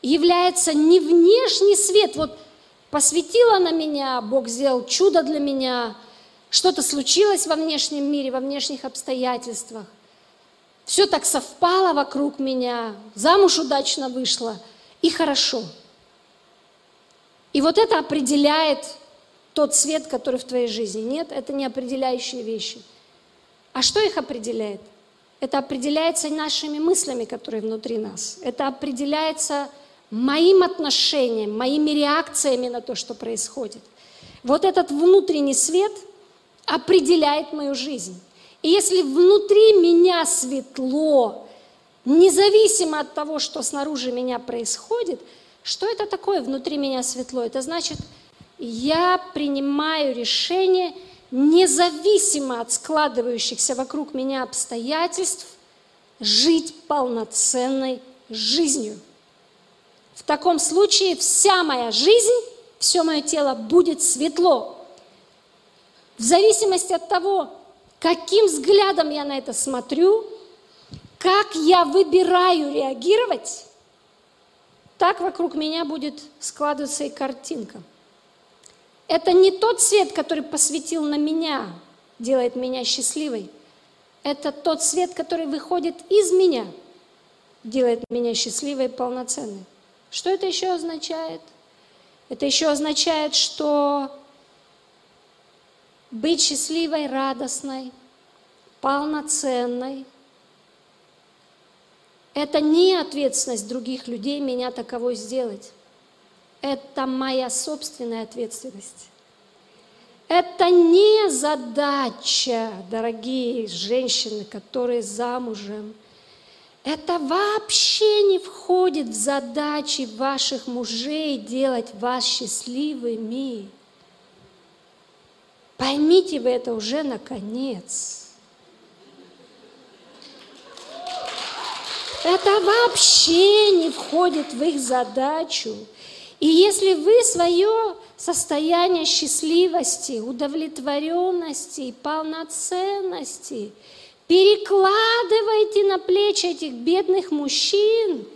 является не внешний свет. Вот посветила на меня, Бог сделал чудо для меня, что-то случилось во внешнем мире, во внешних обстоятельствах. Все так совпало вокруг меня, замуж удачно вышла, и хорошо. И вот это определяет тот свет, который в твоей жизни. Нет, это не определяющие вещи – а что их определяет? Это определяется нашими мыслями, которые внутри нас. Это определяется моим отношением, моими реакциями на то, что происходит. Вот этот внутренний свет определяет мою жизнь. И если внутри меня светло, независимо от того, что снаружи меня происходит, что это такое внутри меня светло? Это значит, я принимаю решение – независимо от складывающихся вокруг меня обстоятельств, жить полноценной жизнью. В таком случае вся моя жизнь, все мое тело будет светло. В зависимости от того, каким взглядом я на это смотрю, как я выбираю реагировать, так вокруг меня будет складываться и картинка – это не тот свет, который посветил на меня, делает меня счастливой. Это тот свет, который выходит из меня, делает меня счастливой и полноценной. Что это еще означает? Это еще означает, что быть счастливой, радостной, полноценной – это не ответственность других людей меня таковой сделать. Это моя собственная ответственность. Это не задача, дорогие женщины, которые замужем. Это вообще не входит в задачи ваших мужей делать вас счастливыми. Поймите вы это уже наконец. Это вообще не входит в их задачу. И если вы свое состояние счастливости, удовлетворенности полноценности перекладываете на плечи этих бедных мужчин,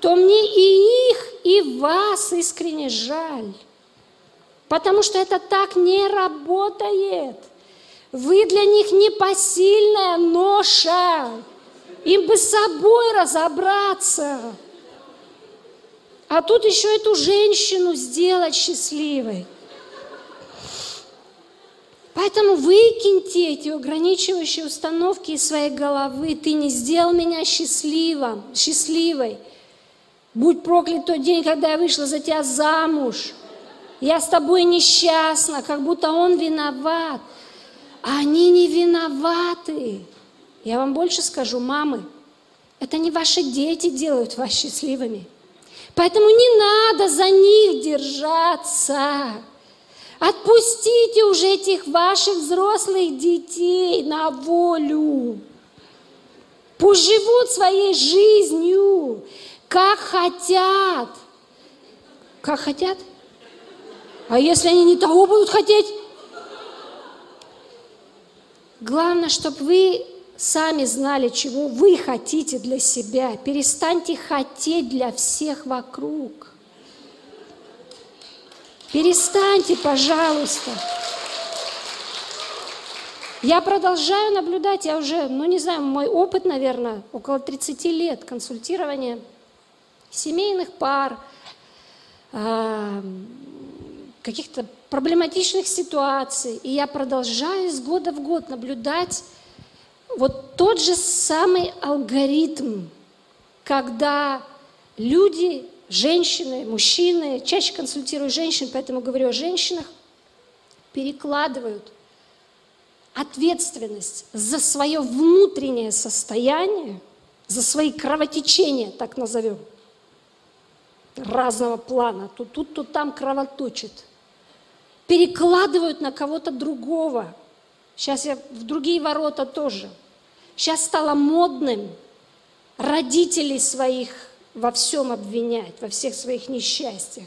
то мне и их, и вас искренне жаль. Потому что это так не работает. Вы для них непосильная ноша. Им бы с собой разобраться. А тут еще эту женщину сделать счастливой. Поэтому выкиньте эти ограничивающие установки из своей головы. Ты не сделал меня счастливым, счастливой. Будь проклят тот день, когда я вышла за тебя замуж. Я с тобой несчастна, как будто он виноват. А они не виноваты. Я вам больше скажу, мамы, это не ваши дети делают вас счастливыми. Поэтому не надо за них держаться. Отпустите уже этих ваших взрослых детей на волю. Пусть живут своей жизнью, как хотят. Как хотят? А если они не того будут хотеть? Главное, чтобы вы сами знали, чего вы хотите для себя. Перестаньте хотеть для всех вокруг. Перестаньте, пожалуйста. Я продолжаю наблюдать, я уже, ну не знаю, мой опыт, наверное, около 30 лет консультирования семейных пар, а, каких-то проблематичных ситуаций. И я продолжаю из года в год наблюдать вот тот же самый алгоритм, когда люди, женщины, мужчины, чаще консультирую женщин, поэтому говорю о женщинах, перекладывают ответственность за свое внутреннее состояние, за свои кровотечения, так назовем, разного плана, то тут, то там кровоточит, перекладывают на кого-то другого. Сейчас я в другие ворота тоже. Сейчас стало модным родителей своих во всем обвинять, во всех своих несчастьях.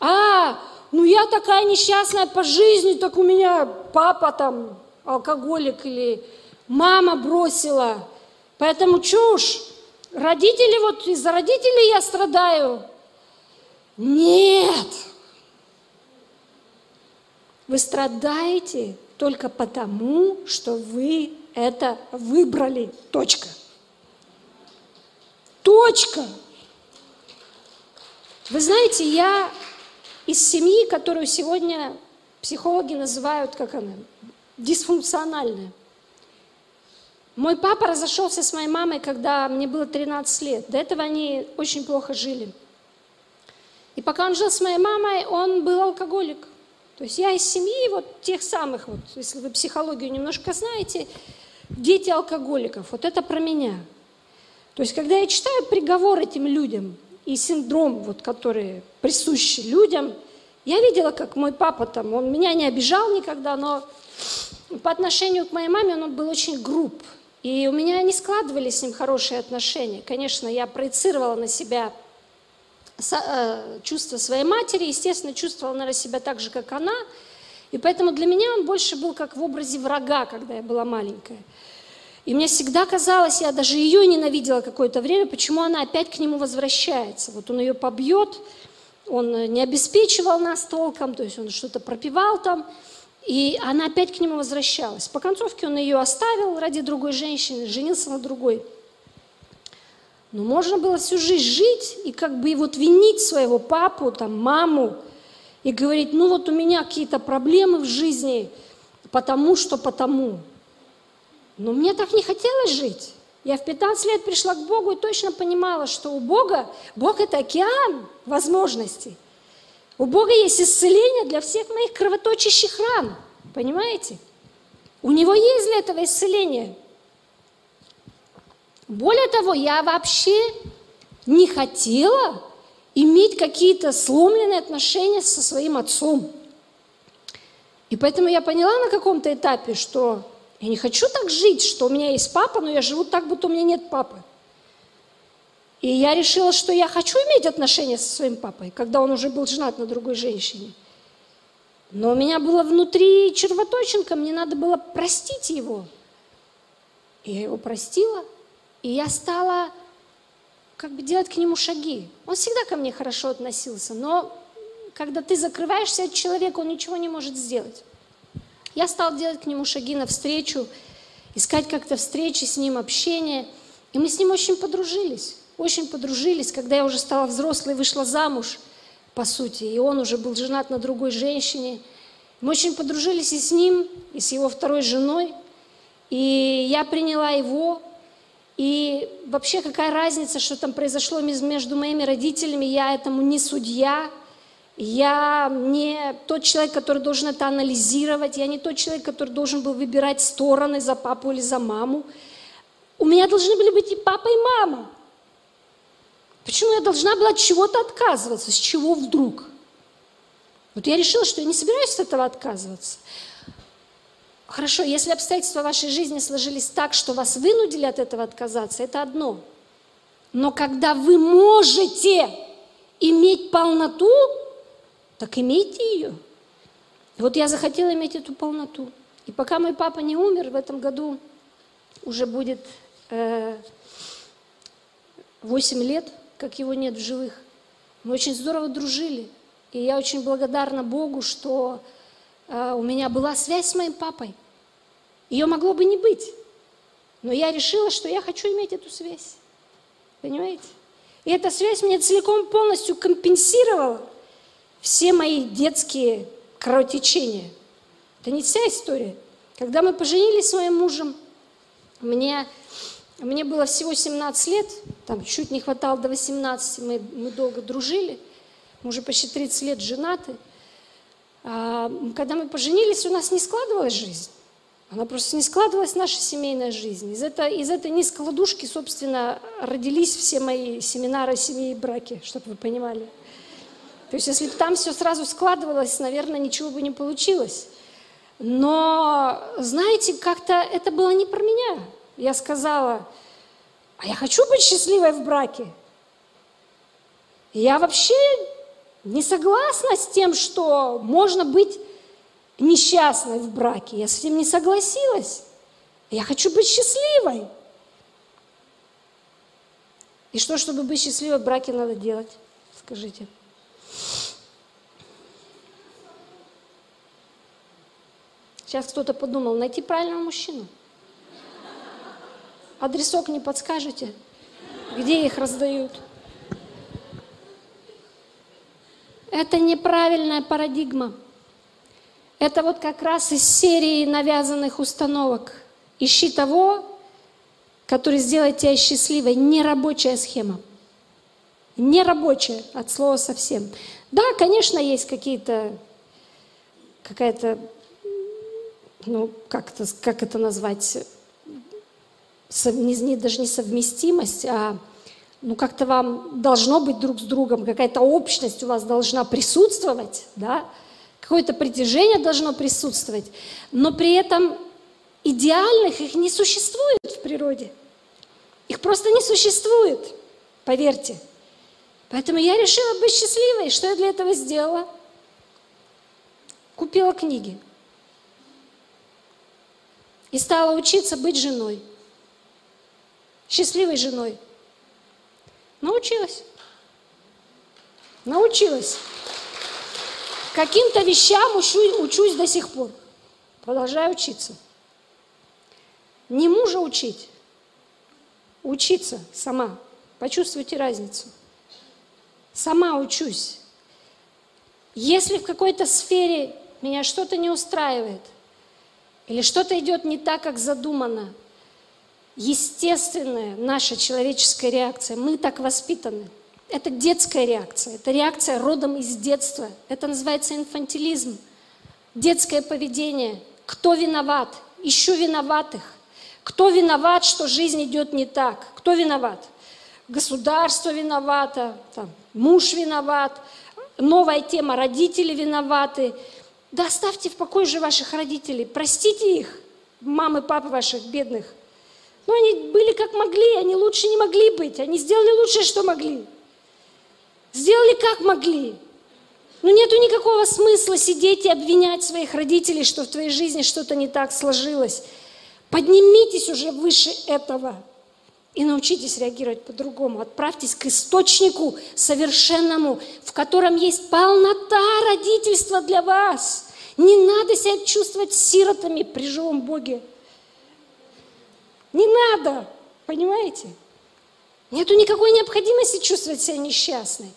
А, ну я такая несчастная по жизни, так у меня папа там алкоголик или мама бросила. Поэтому чушь. Родители, вот из-за родителей я страдаю. Нет. Вы страдаете только потому, что вы это выбрали. Точка. Точка. Вы знаете, я из семьи, которую сегодня психологи называют, как она, дисфункциональная. Мой папа разошелся с моей мамой, когда мне было 13 лет. До этого они очень плохо жили. И пока он жил с моей мамой, он был алкоголик. То есть я из семьи вот тех самых, вот, если вы психологию немножко знаете, дети алкоголиков. Вот это про меня. То есть когда я читаю приговор этим людям и синдром, вот, который присущи людям, я видела, как мой папа там, он меня не обижал никогда, но по отношению к моей маме он был очень груб. И у меня не складывались с ним хорошие отношения. Конечно, я проецировала на себя э, чувства своей матери, естественно, чувствовала, наверное, себя так же, как она. И поэтому для меня он больше был как в образе врага, когда я была маленькая. И мне всегда казалось, я даже ее ненавидела какое-то время, почему она опять к нему возвращается. Вот он ее побьет, он не обеспечивал нас толком, то есть он что-то пропивал там, и она опять к нему возвращалась. По концовке он ее оставил ради другой женщины, женился на другой. Но можно было всю жизнь жить и как бы и вот винить своего папу, там, маму, и говорить, ну вот у меня какие-то проблемы в жизни, потому что потому. Но мне так не хотелось жить. Я в 15 лет пришла к Богу и точно понимала, что у Бога, Бог это океан возможностей. У Бога есть исцеление для всех моих кровоточащих ран. Понимаете? У Него есть для этого исцеление. Более того, я вообще не хотела иметь какие-то сломленные отношения со своим отцом. И поэтому я поняла на каком-то этапе, что я не хочу так жить, что у меня есть папа, но я живу так, будто у меня нет папы. И я решила, что я хочу иметь отношения со своим папой, когда он уже был женат на другой женщине. Но у меня было внутри червоточинка, мне надо было простить его. И я его простила, и я стала как бы делать к нему шаги. Он всегда ко мне хорошо относился, но когда ты закрываешься от человека, он ничего не может сделать. Я стала делать к нему шаги навстречу, искать как-то встречи с ним, общение. И мы с ним очень подружились очень подружились, когда я уже стала взрослой, вышла замуж, по сути, и он уже был женат на другой женщине. Мы очень подружились и с ним, и с его второй женой, и я приняла его, и вообще какая разница, что там произошло между моими родителями, я этому не судья, я не тот человек, который должен это анализировать, я не тот человек, который должен был выбирать стороны за папу или за маму. У меня должны были быть и папа, и мама. Почему я должна была от чего-то отказываться? С чего вдруг? Вот я решила, что я не собираюсь от этого отказываться. Хорошо, если обстоятельства вашей жизни сложились так, что вас вынудили от этого отказаться, это одно. Но когда вы можете иметь полноту, так имейте ее. И вот я захотела иметь эту полноту. И пока мой папа не умер, в этом году уже будет э, 8 лет, как его нет в живых. Мы очень здорово дружили. И я очень благодарна Богу, что э, у меня была связь с моим папой. Ее могло бы не быть. Но я решила, что я хочу иметь эту связь. Понимаете? И эта связь мне целиком полностью компенсировала все мои детские кровотечения. Это не вся история. Когда мы поженились с моим мужем, мне мне было всего 17 лет, там чуть не хватало до 18, мы, мы долго дружили, мы уже почти 30 лет женаты. А, когда мы поженились, у нас не складывалась жизнь. Она просто не складывалась наша семейная жизнь. Из, это, из этой низколодушки, собственно, родились все мои семинары семьи и браки, чтобы вы понимали. То есть если бы там все сразу складывалось, наверное, ничего бы не получилось. Но, знаете, как-то это было не про меня. Я сказала, а я хочу быть счастливой в браке. Я вообще не согласна с тем, что можно быть несчастной в браке. Я с этим не согласилась. Я хочу быть счастливой. И что, чтобы быть счастливой в браке, надо делать? Скажите. Сейчас кто-то подумал, найти правильного мужчину. Адресок не подскажете? Где их раздают? Это неправильная парадигма. Это вот как раз из серии навязанных установок. Ищи того, который сделает тебя счастливой. Нерабочая схема. Нерабочая от слова совсем. Да, конечно, есть какие-то, какая-то, ну, как это, как это назвать, сов, не, не, даже не совместимость, а ну как-то вам должно быть друг с другом, какая-то общность у вас должна присутствовать, да, какое-то притяжение должно присутствовать, но при этом идеальных их не существует в природе. Их просто не существует, поверьте. Поэтому я решила быть счастливой. Что я для этого сделала? Купила книги. И стала учиться быть женой. Счастливой женой. Научилась. Научилась. Каким-то вещам учусь, учусь до сих пор. Продолжаю учиться. Не мужа учить, учиться сама. Почувствуйте разницу. Сама учусь. Если в какой-то сфере меня что-то не устраивает, или что-то идет не так, как задумано, естественная наша человеческая реакция. Мы так воспитаны – это детская реакция, это реакция родом из детства. Это называется инфантилизм. Детское поведение. Кто виноват? Ищу виноватых. Кто виноват, что жизнь идет не так? Кто виноват? Государство виновато, там, муж виноват, новая тема, родители виноваты. Да оставьте в покое же ваших родителей, простите их, мамы, папы ваших бедных. Но они были как могли, они лучше не могли быть, они сделали лучшее, что могли. Сделали как могли. Но нету никакого смысла сидеть и обвинять своих родителей, что в твоей жизни что-то не так сложилось. Поднимитесь уже выше этого и научитесь реагировать по-другому. Отправьтесь к источнику совершенному, в котором есть полнота родительства для вас. Не надо себя чувствовать сиротами при живом Боге. Не надо, понимаете? Нету никакой необходимости чувствовать себя несчастной.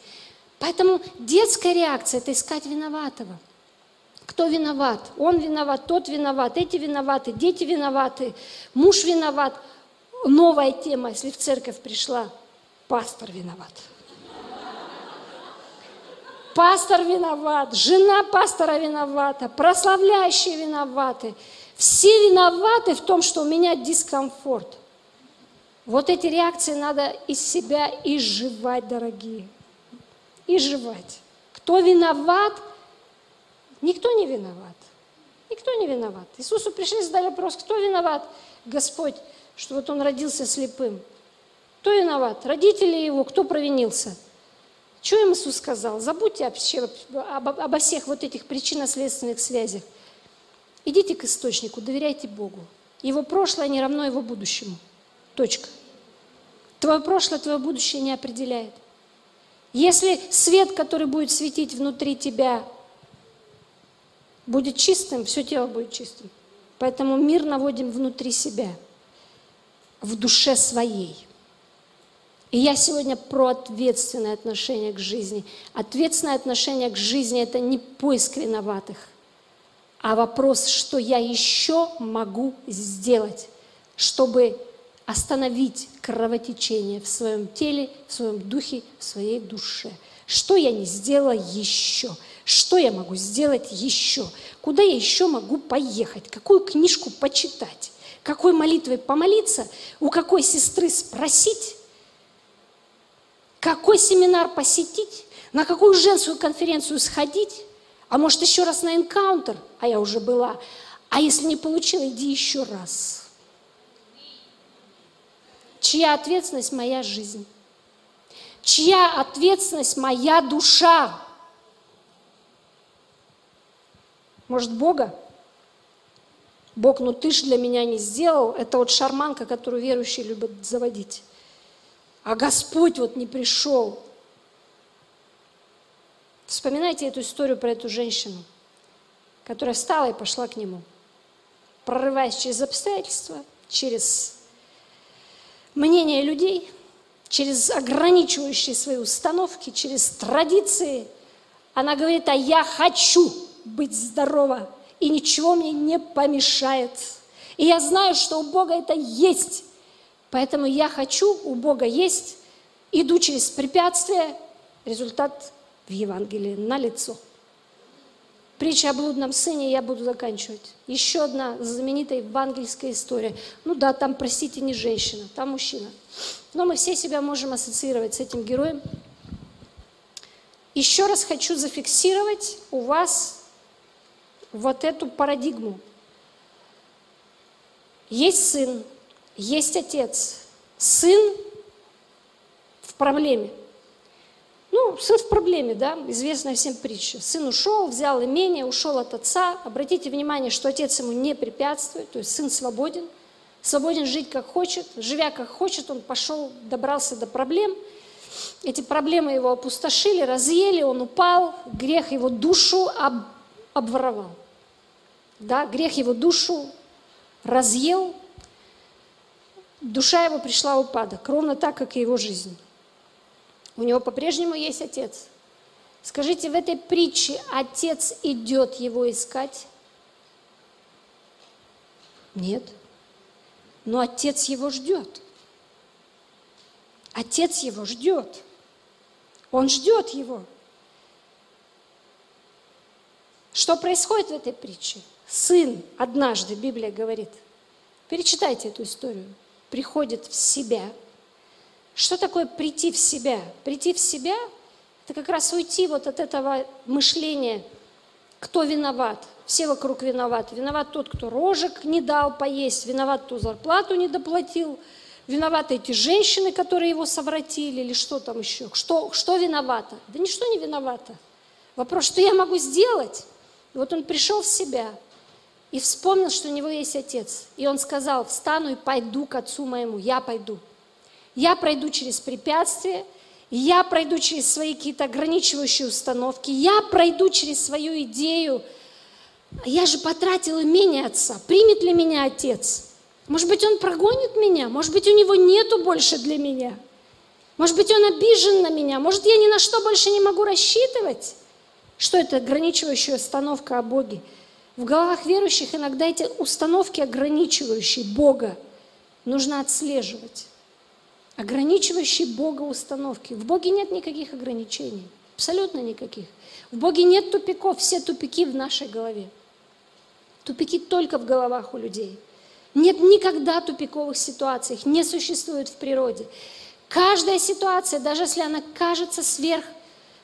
Поэтому детская реакция – это искать виноватого. Кто виноват? Он виноват, тот виноват, эти виноваты, дети виноваты, муж виноват. Новая тема, если в церковь пришла, пастор виноват. Пастор виноват, жена пастора виновата, прославляющие виноваты. Все виноваты в том, что у меня дискомфорт. Вот эти реакции надо из себя изживать, дорогие и жевать. Кто виноват? Никто не виноват. Никто не виноват. Иисусу пришли задали вопрос, кто виноват? Господь, что вот он родился слепым. Кто виноват? Родители его, кто провинился? Что им Иисус сказал? Забудьте вообще обо, обо всех вот этих причинно-следственных связях. Идите к источнику, доверяйте Богу. Его прошлое не равно его будущему. Точка. Твое прошлое, твое будущее не определяет. Если свет, который будет светить внутри тебя, будет чистым, все тело будет чистым. Поэтому мир наводим внутри себя, в душе своей. И я сегодня про ответственное отношение к жизни. Ответственное отношение к жизни – это не поиск виноватых, а вопрос, что я еще могу сделать, чтобы остановить кровотечение в своем теле, в своем духе, в своей душе. Что я не сделала еще? Что я могу сделать еще? Куда я еще могу поехать? Какую книжку почитать? Какой молитвой помолиться? У какой сестры спросить? Какой семинар посетить? На какую женскую конференцию сходить? А может еще раз на энкаунтер? А я уже была. А если не получила, иди еще раз. Чья ответственность моя жизнь? Чья ответственность моя душа? Может, Бога? Бог, ну ты ж для меня не сделал. Это вот шарманка, которую верующие любят заводить. А Господь вот не пришел. Вспоминайте эту историю про эту женщину, которая встала и пошла к нему, прорываясь через обстоятельства, через мнение людей, через ограничивающие свои установки, через традиции. Она говорит, а я хочу быть здорова, и ничего мне не помешает. И я знаю, что у Бога это есть. Поэтому я хочу, у Бога есть, иду через препятствия, результат в Евангелии на лицо. Притча о блудном сыне я буду заканчивать. Еще одна знаменитая евангельская история. Ну да, там, простите, не женщина, там мужчина. Но мы все себя можем ассоциировать с этим героем. Еще раз хочу зафиксировать у вас вот эту парадигму. Есть сын, есть отец. Сын в проблеме – ну, сын в проблеме, да, известная всем притча. Сын ушел, взял имение, ушел от отца. Обратите внимание, что отец ему не препятствует, то есть сын свободен, свободен жить как хочет, живя как хочет, он пошел, добрался до проблем. Эти проблемы его опустошили, разъели, он упал, грех его душу об, обворовал. Да, грех его душу разъел, душа его пришла в упадок, ровно так, как и его жизнь. У него по-прежнему есть отец. Скажите, в этой притче отец идет его искать? Нет. Но отец его ждет. Отец его ждет. Он ждет его. Что происходит в этой притче? Сын однажды, Библия говорит, перечитайте эту историю, приходит в себя – что такое прийти в себя? Прийти в себя – это как раз уйти вот от этого мышления, кто виноват. Все вокруг виноваты. Виноват тот, кто рожек не дал поесть, виноват, кто зарплату не доплатил, виноваты эти женщины, которые его совратили, или что там еще. Что, что виновато? Да ничто не виновато. Вопрос, что я могу сделать? И вот он пришел в себя и вспомнил, что у него есть отец. И он сказал, встану и пойду к отцу моему, я пойду. Я пройду через препятствия, я пройду через свои какие-то ограничивающие установки, я пройду через свою идею. Я же потратил имение отца. Примет ли меня отец? Может быть, он прогонит меня? Может быть, у него нету больше для меня? Может быть, он обижен на меня? Может, я ни на что больше не могу рассчитывать? Что это ограничивающая установка о Боге? В головах верующих иногда эти установки, ограничивающие Бога, нужно отслеживать ограничивающие Бога установки. В Боге нет никаких ограничений, абсолютно никаких. В Боге нет тупиков, все тупики в нашей голове. Тупики только в головах у людей. Нет никогда тупиковых ситуаций, их не существует в природе. Каждая ситуация, даже если она кажется сверх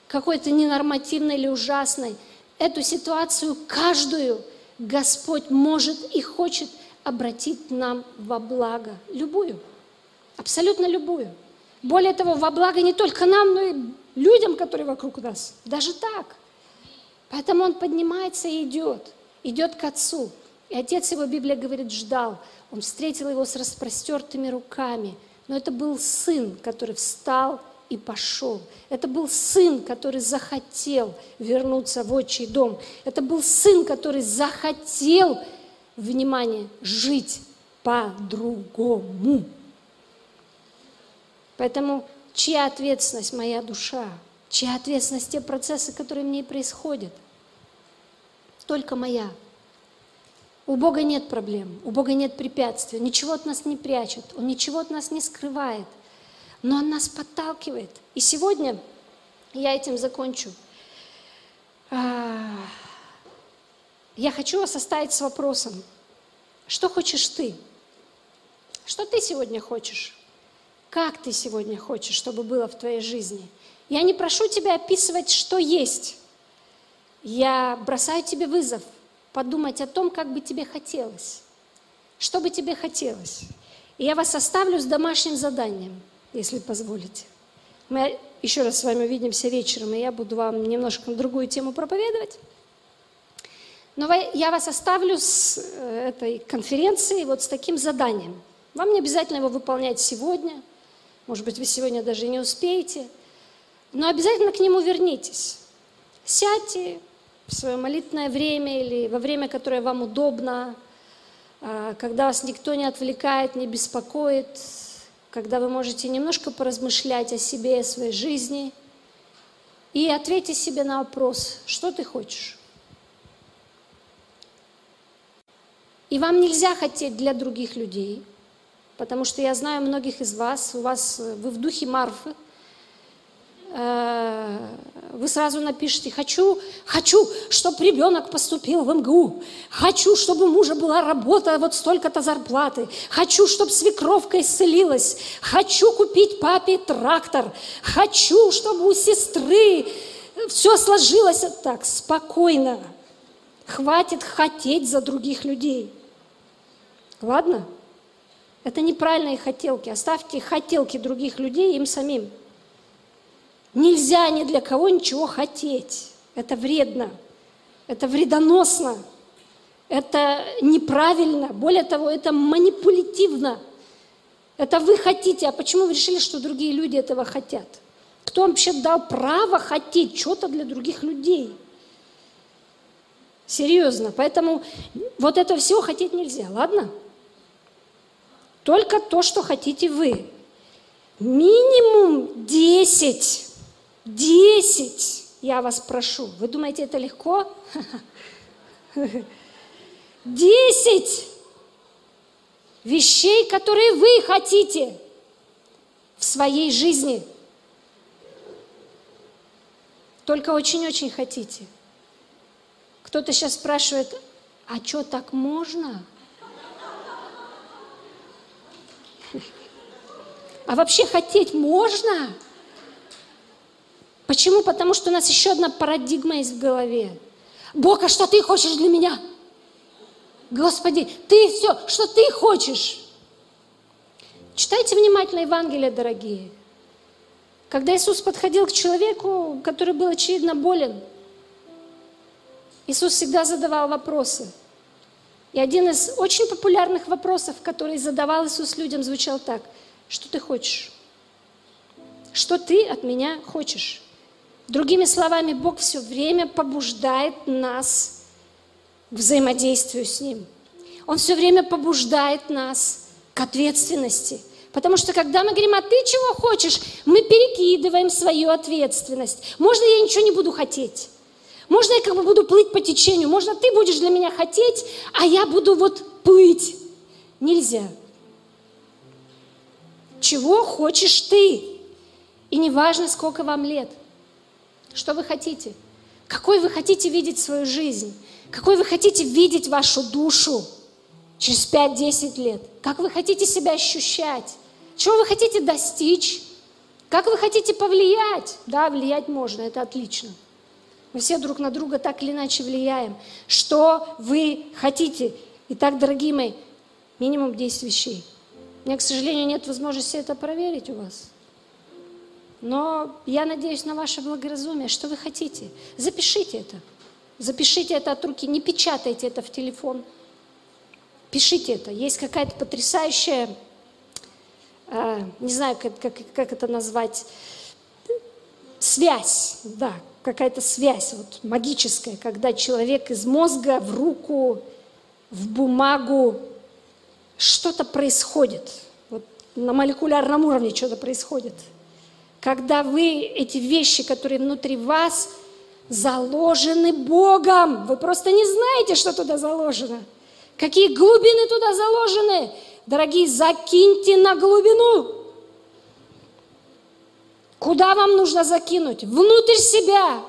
какой-то ненормативной или ужасной, эту ситуацию каждую Господь может и хочет обратить нам во благо, любую. Абсолютно любую. Более того, во благо не только нам, но и людям, которые вокруг нас. Даже так. Поэтому он поднимается и идет. Идет к отцу. И отец его, Библия говорит, ждал. Он встретил его с распростертыми руками. Но это был сын, который встал и пошел. Это был сын, который захотел вернуться в отчий дом. Это был сын, который захотел, внимание, жить по-другому. Поэтому чья ответственность моя душа? Чья ответственность те процессы, которые в ней происходят? Только моя. У Бога нет проблем, у Бога нет препятствий, ничего от нас не прячет, Он ничего от нас не скрывает, но Он нас подталкивает. И сегодня Я этим закончу. А, я хочу вас оставить с вопросом. Что хочешь ты? Что ты сегодня хочешь? Как ты сегодня хочешь, чтобы было в твоей жизни? Я не прошу тебя описывать, что есть. Я бросаю тебе вызов подумать о том, как бы тебе хотелось. Что бы тебе хотелось. И я вас оставлю с домашним заданием, если позволите. Мы еще раз с вами увидимся вечером, и я буду вам немножко другую тему проповедовать. Но я вас оставлю с э, этой конференции вот с таким заданием. Вам не обязательно его выполнять сегодня, может быть, вы сегодня даже не успеете, но обязательно к нему вернитесь. Сядьте в свое молитвенное время или во время, которое вам удобно, а, когда вас никто не отвлекает, не беспокоит, когда вы можете немножко поразмышлять о себе, о своей жизни, и ответьте себе на вопрос, что ты хочешь. И вам нельзя хотеть для других людей, потому что я знаю многих из вас, у вас вы в духе Марфы, Э, вы сразу напишите, хочу, хочу, чтобы ребенок поступил в МГУ, хочу, чтобы у мужа была работа, вот столько-то зарплаты, хочу, чтобы свекровка исцелилась, хочу купить папе трактор, хочу, чтобы у сестры все сложилось так, спокойно. Хватит хотеть за других людей. Ладно? Это неправильные хотелки. Оставьте хотелки других людей им самим. Нельзя ни для кого ничего хотеть. Это вредно, это вредоносно, это неправильно, более того, это манипулятивно. Это вы хотите, а почему вы решили, что другие люди этого хотят? Кто вообще дал право хотеть что-то для других людей? Серьезно. Поэтому вот этого всего хотеть нельзя, ладно? Только то, что хотите вы. Минимум 10 Десять, я вас прошу. Вы думаете, это легко? Десять вещей, которые вы хотите в своей жизни. Только очень-очень хотите. Кто-то сейчас спрашивает, а что так можно? А вообще хотеть можно? Почему? Потому что у нас еще одна парадигма есть в голове. Бог, а что ты хочешь для меня? Господи, ты все, что ты хочешь. Читайте внимательно Евангелие, дорогие. Когда Иисус подходил к человеку, который был очевидно болен, Иисус всегда задавал вопросы. И один из очень популярных вопросов, который задавал Иисус людям, звучал так. Что ты хочешь? Что ты от меня хочешь? Другими словами, Бог все время побуждает нас к взаимодействию с Ним. Он все время побуждает нас к ответственности. Потому что когда мы говорим, а ты чего хочешь, мы перекидываем свою ответственность. Можно я ничего не буду хотеть? Можно я как бы буду плыть по течению? Можно ты будешь для меня хотеть, а я буду вот плыть? Нельзя. Чего хочешь ты? И неважно, сколько вам лет. Что вы хотите? Какой вы хотите видеть свою жизнь? Какой вы хотите видеть вашу душу через 5-10 лет? Как вы хотите себя ощущать? Чего вы хотите достичь? Как вы хотите повлиять? Да, влиять можно, это отлично. Мы все друг на друга так или иначе влияем. Что вы хотите? Итак, дорогие мои, минимум 10 вещей. У меня, к сожалению, нет возможности это проверить у вас. Но я надеюсь на ваше благоразумие. Что вы хотите? Запишите это. Запишите это от руки. Не печатайте это в телефон. Пишите это. Есть какая-то потрясающая, э, не знаю, как, как, как это назвать, связь, да, какая-то связь вот, магическая, когда человек из мозга в руку, в бумагу, что-то происходит. Вот на молекулярном уровне что-то происходит – когда вы эти вещи, которые внутри вас, заложены Богом. Вы просто не знаете, что туда заложено. Какие глубины туда заложены. Дорогие, закиньте на глубину. Куда вам нужно закинуть? Внутрь себя.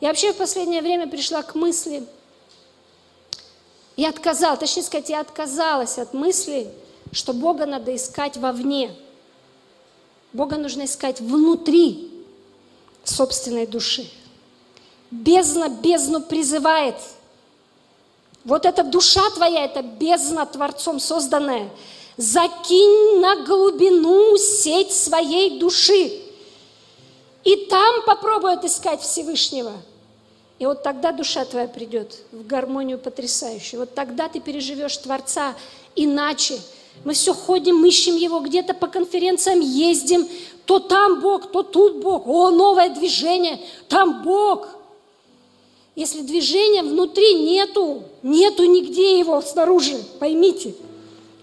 Я вообще в последнее время пришла к мысли, и отказалась, точнее сказать, я отказалась от мысли, что Бога надо искать вовне. Бога нужно искать внутри собственной души. Бездна бездну призывает. Вот эта душа твоя, это бездна Творцом созданная. Закинь на глубину сеть своей души. И там попробуй отыскать Всевышнего. И вот тогда душа твоя придет в гармонию потрясающую. Вот тогда ты переживешь Творца иначе. Мы все ходим, ищем Его, где-то по конференциям ездим. То там Бог, то тут Бог. О, новое движение, там Бог. Если движения внутри нету, нету нигде его снаружи, поймите.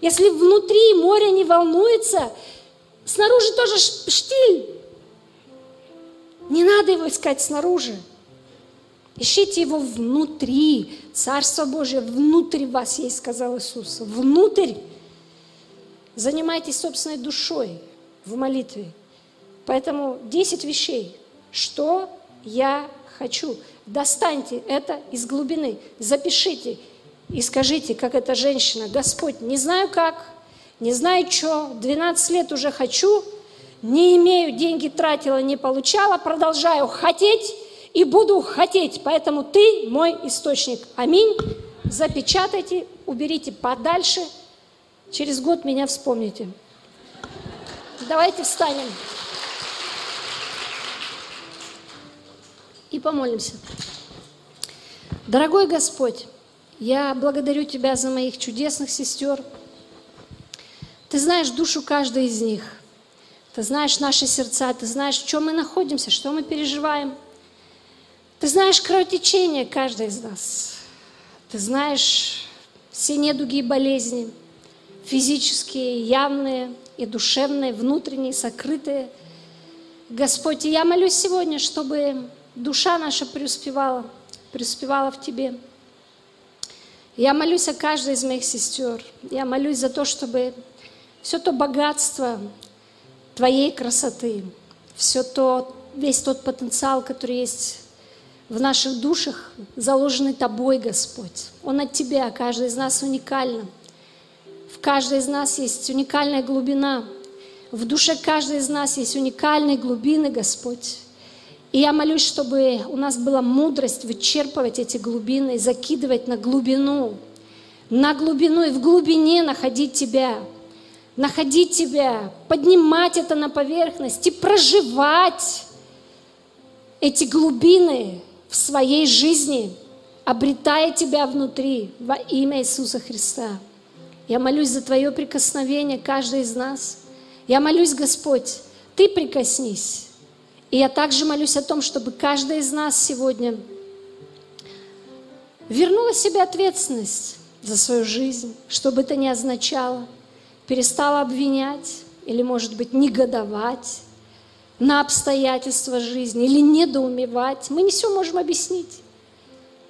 Если внутри море не волнуется, снаружи тоже штиль. Не надо его искать снаружи. Ищите его внутри. Царство Божие внутри вас есть, сказал Иисус. Внутрь. Занимайтесь собственной душой в молитве. Поэтому 10 вещей. Что я хочу? Достаньте это из глубины, запишите и скажите, как эта женщина, Господь, не знаю как, не знаю что, 12 лет уже хочу, не имею, деньги тратила, не получала, продолжаю хотеть и буду хотеть, поэтому ты мой источник. Аминь. Запечатайте, уберите подальше, через год меня вспомните. Давайте встанем. и помолимся. Дорогой Господь, я благодарю Тебя за моих чудесных сестер. Ты знаешь душу каждой из них. Ты знаешь наши сердца, ты знаешь, в чем мы находимся, что мы переживаем. Ты знаешь кровотечение каждой из нас. Ты знаешь все недуги и болезни, физические, явные и душевные, внутренние, сокрытые. Господь, я молюсь сегодня, чтобы душа наша преуспевала, преуспевала в Тебе. Я молюсь о каждой из моих сестер. Я молюсь за то, чтобы все то богатство Твоей красоты, все то, весь тот потенциал, который есть в наших душах, заложенный Тобой, Господь. Он от Тебя, каждый из нас уникально. В каждой из нас есть уникальная глубина. В душе каждой из нас есть уникальные глубины, Господь. И я молюсь, чтобы у нас была мудрость вычерпывать эти глубины, закидывать на глубину, на глубину и в глубине находить Тебя, находить Тебя, поднимать это на поверхность и проживать эти глубины в своей жизни, обретая Тебя внутри во имя Иисуса Христа. Я молюсь за Твое прикосновение, каждый из нас. Я молюсь, Господь, Ты прикоснись и я также молюсь о том, чтобы каждый из нас сегодня вернула себе ответственность за свою жизнь, что бы это ни означало, перестала обвинять или, может быть, негодовать на обстоятельства жизни или недоумевать. Мы не все можем объяснить,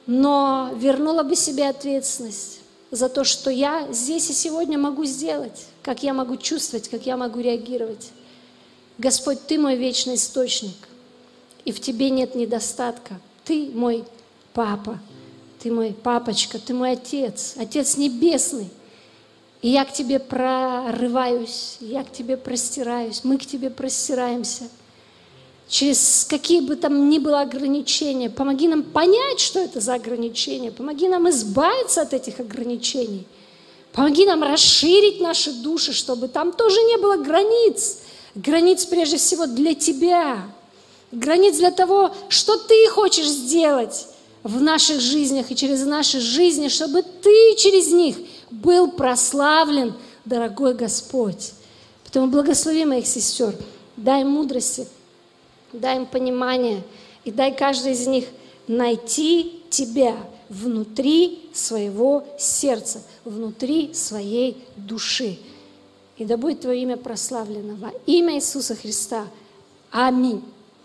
но вернула бы себе ответственность за то, что я здесь и сегодня могу сделать, как я могу чувствовать, как я могу реагировать. Господь, Ты мой вечный источник, и в Тебе нет недостатка. Ты мой папа, Ты мой папочка, Ты мой отец, Отец Небесный. И я к Тебе прорываюсь, я к Тебе простираюсь, мы к Тебе простираемся. Через какие бы там ни было ограничения, помоги нам понять, что это за ограничения, помоги нам избавиться от этих ограничений, помоги нам расширить наши души, чтобы там тоже не было границ, Границ прежде всего для тебя. Границ для того, что ты хочешь сделать в наших жизнях и через наши жизни, чтобы ты через них был прославлен, дорогой Господь. Поэтому благослови моих сестер, дай мудрости, дай им понимание и дай каждой из них найти тебя внутри своего сердца, внутри своей души. И да будет Твое имя прославлено во имя Иисуса Христа. Аминь.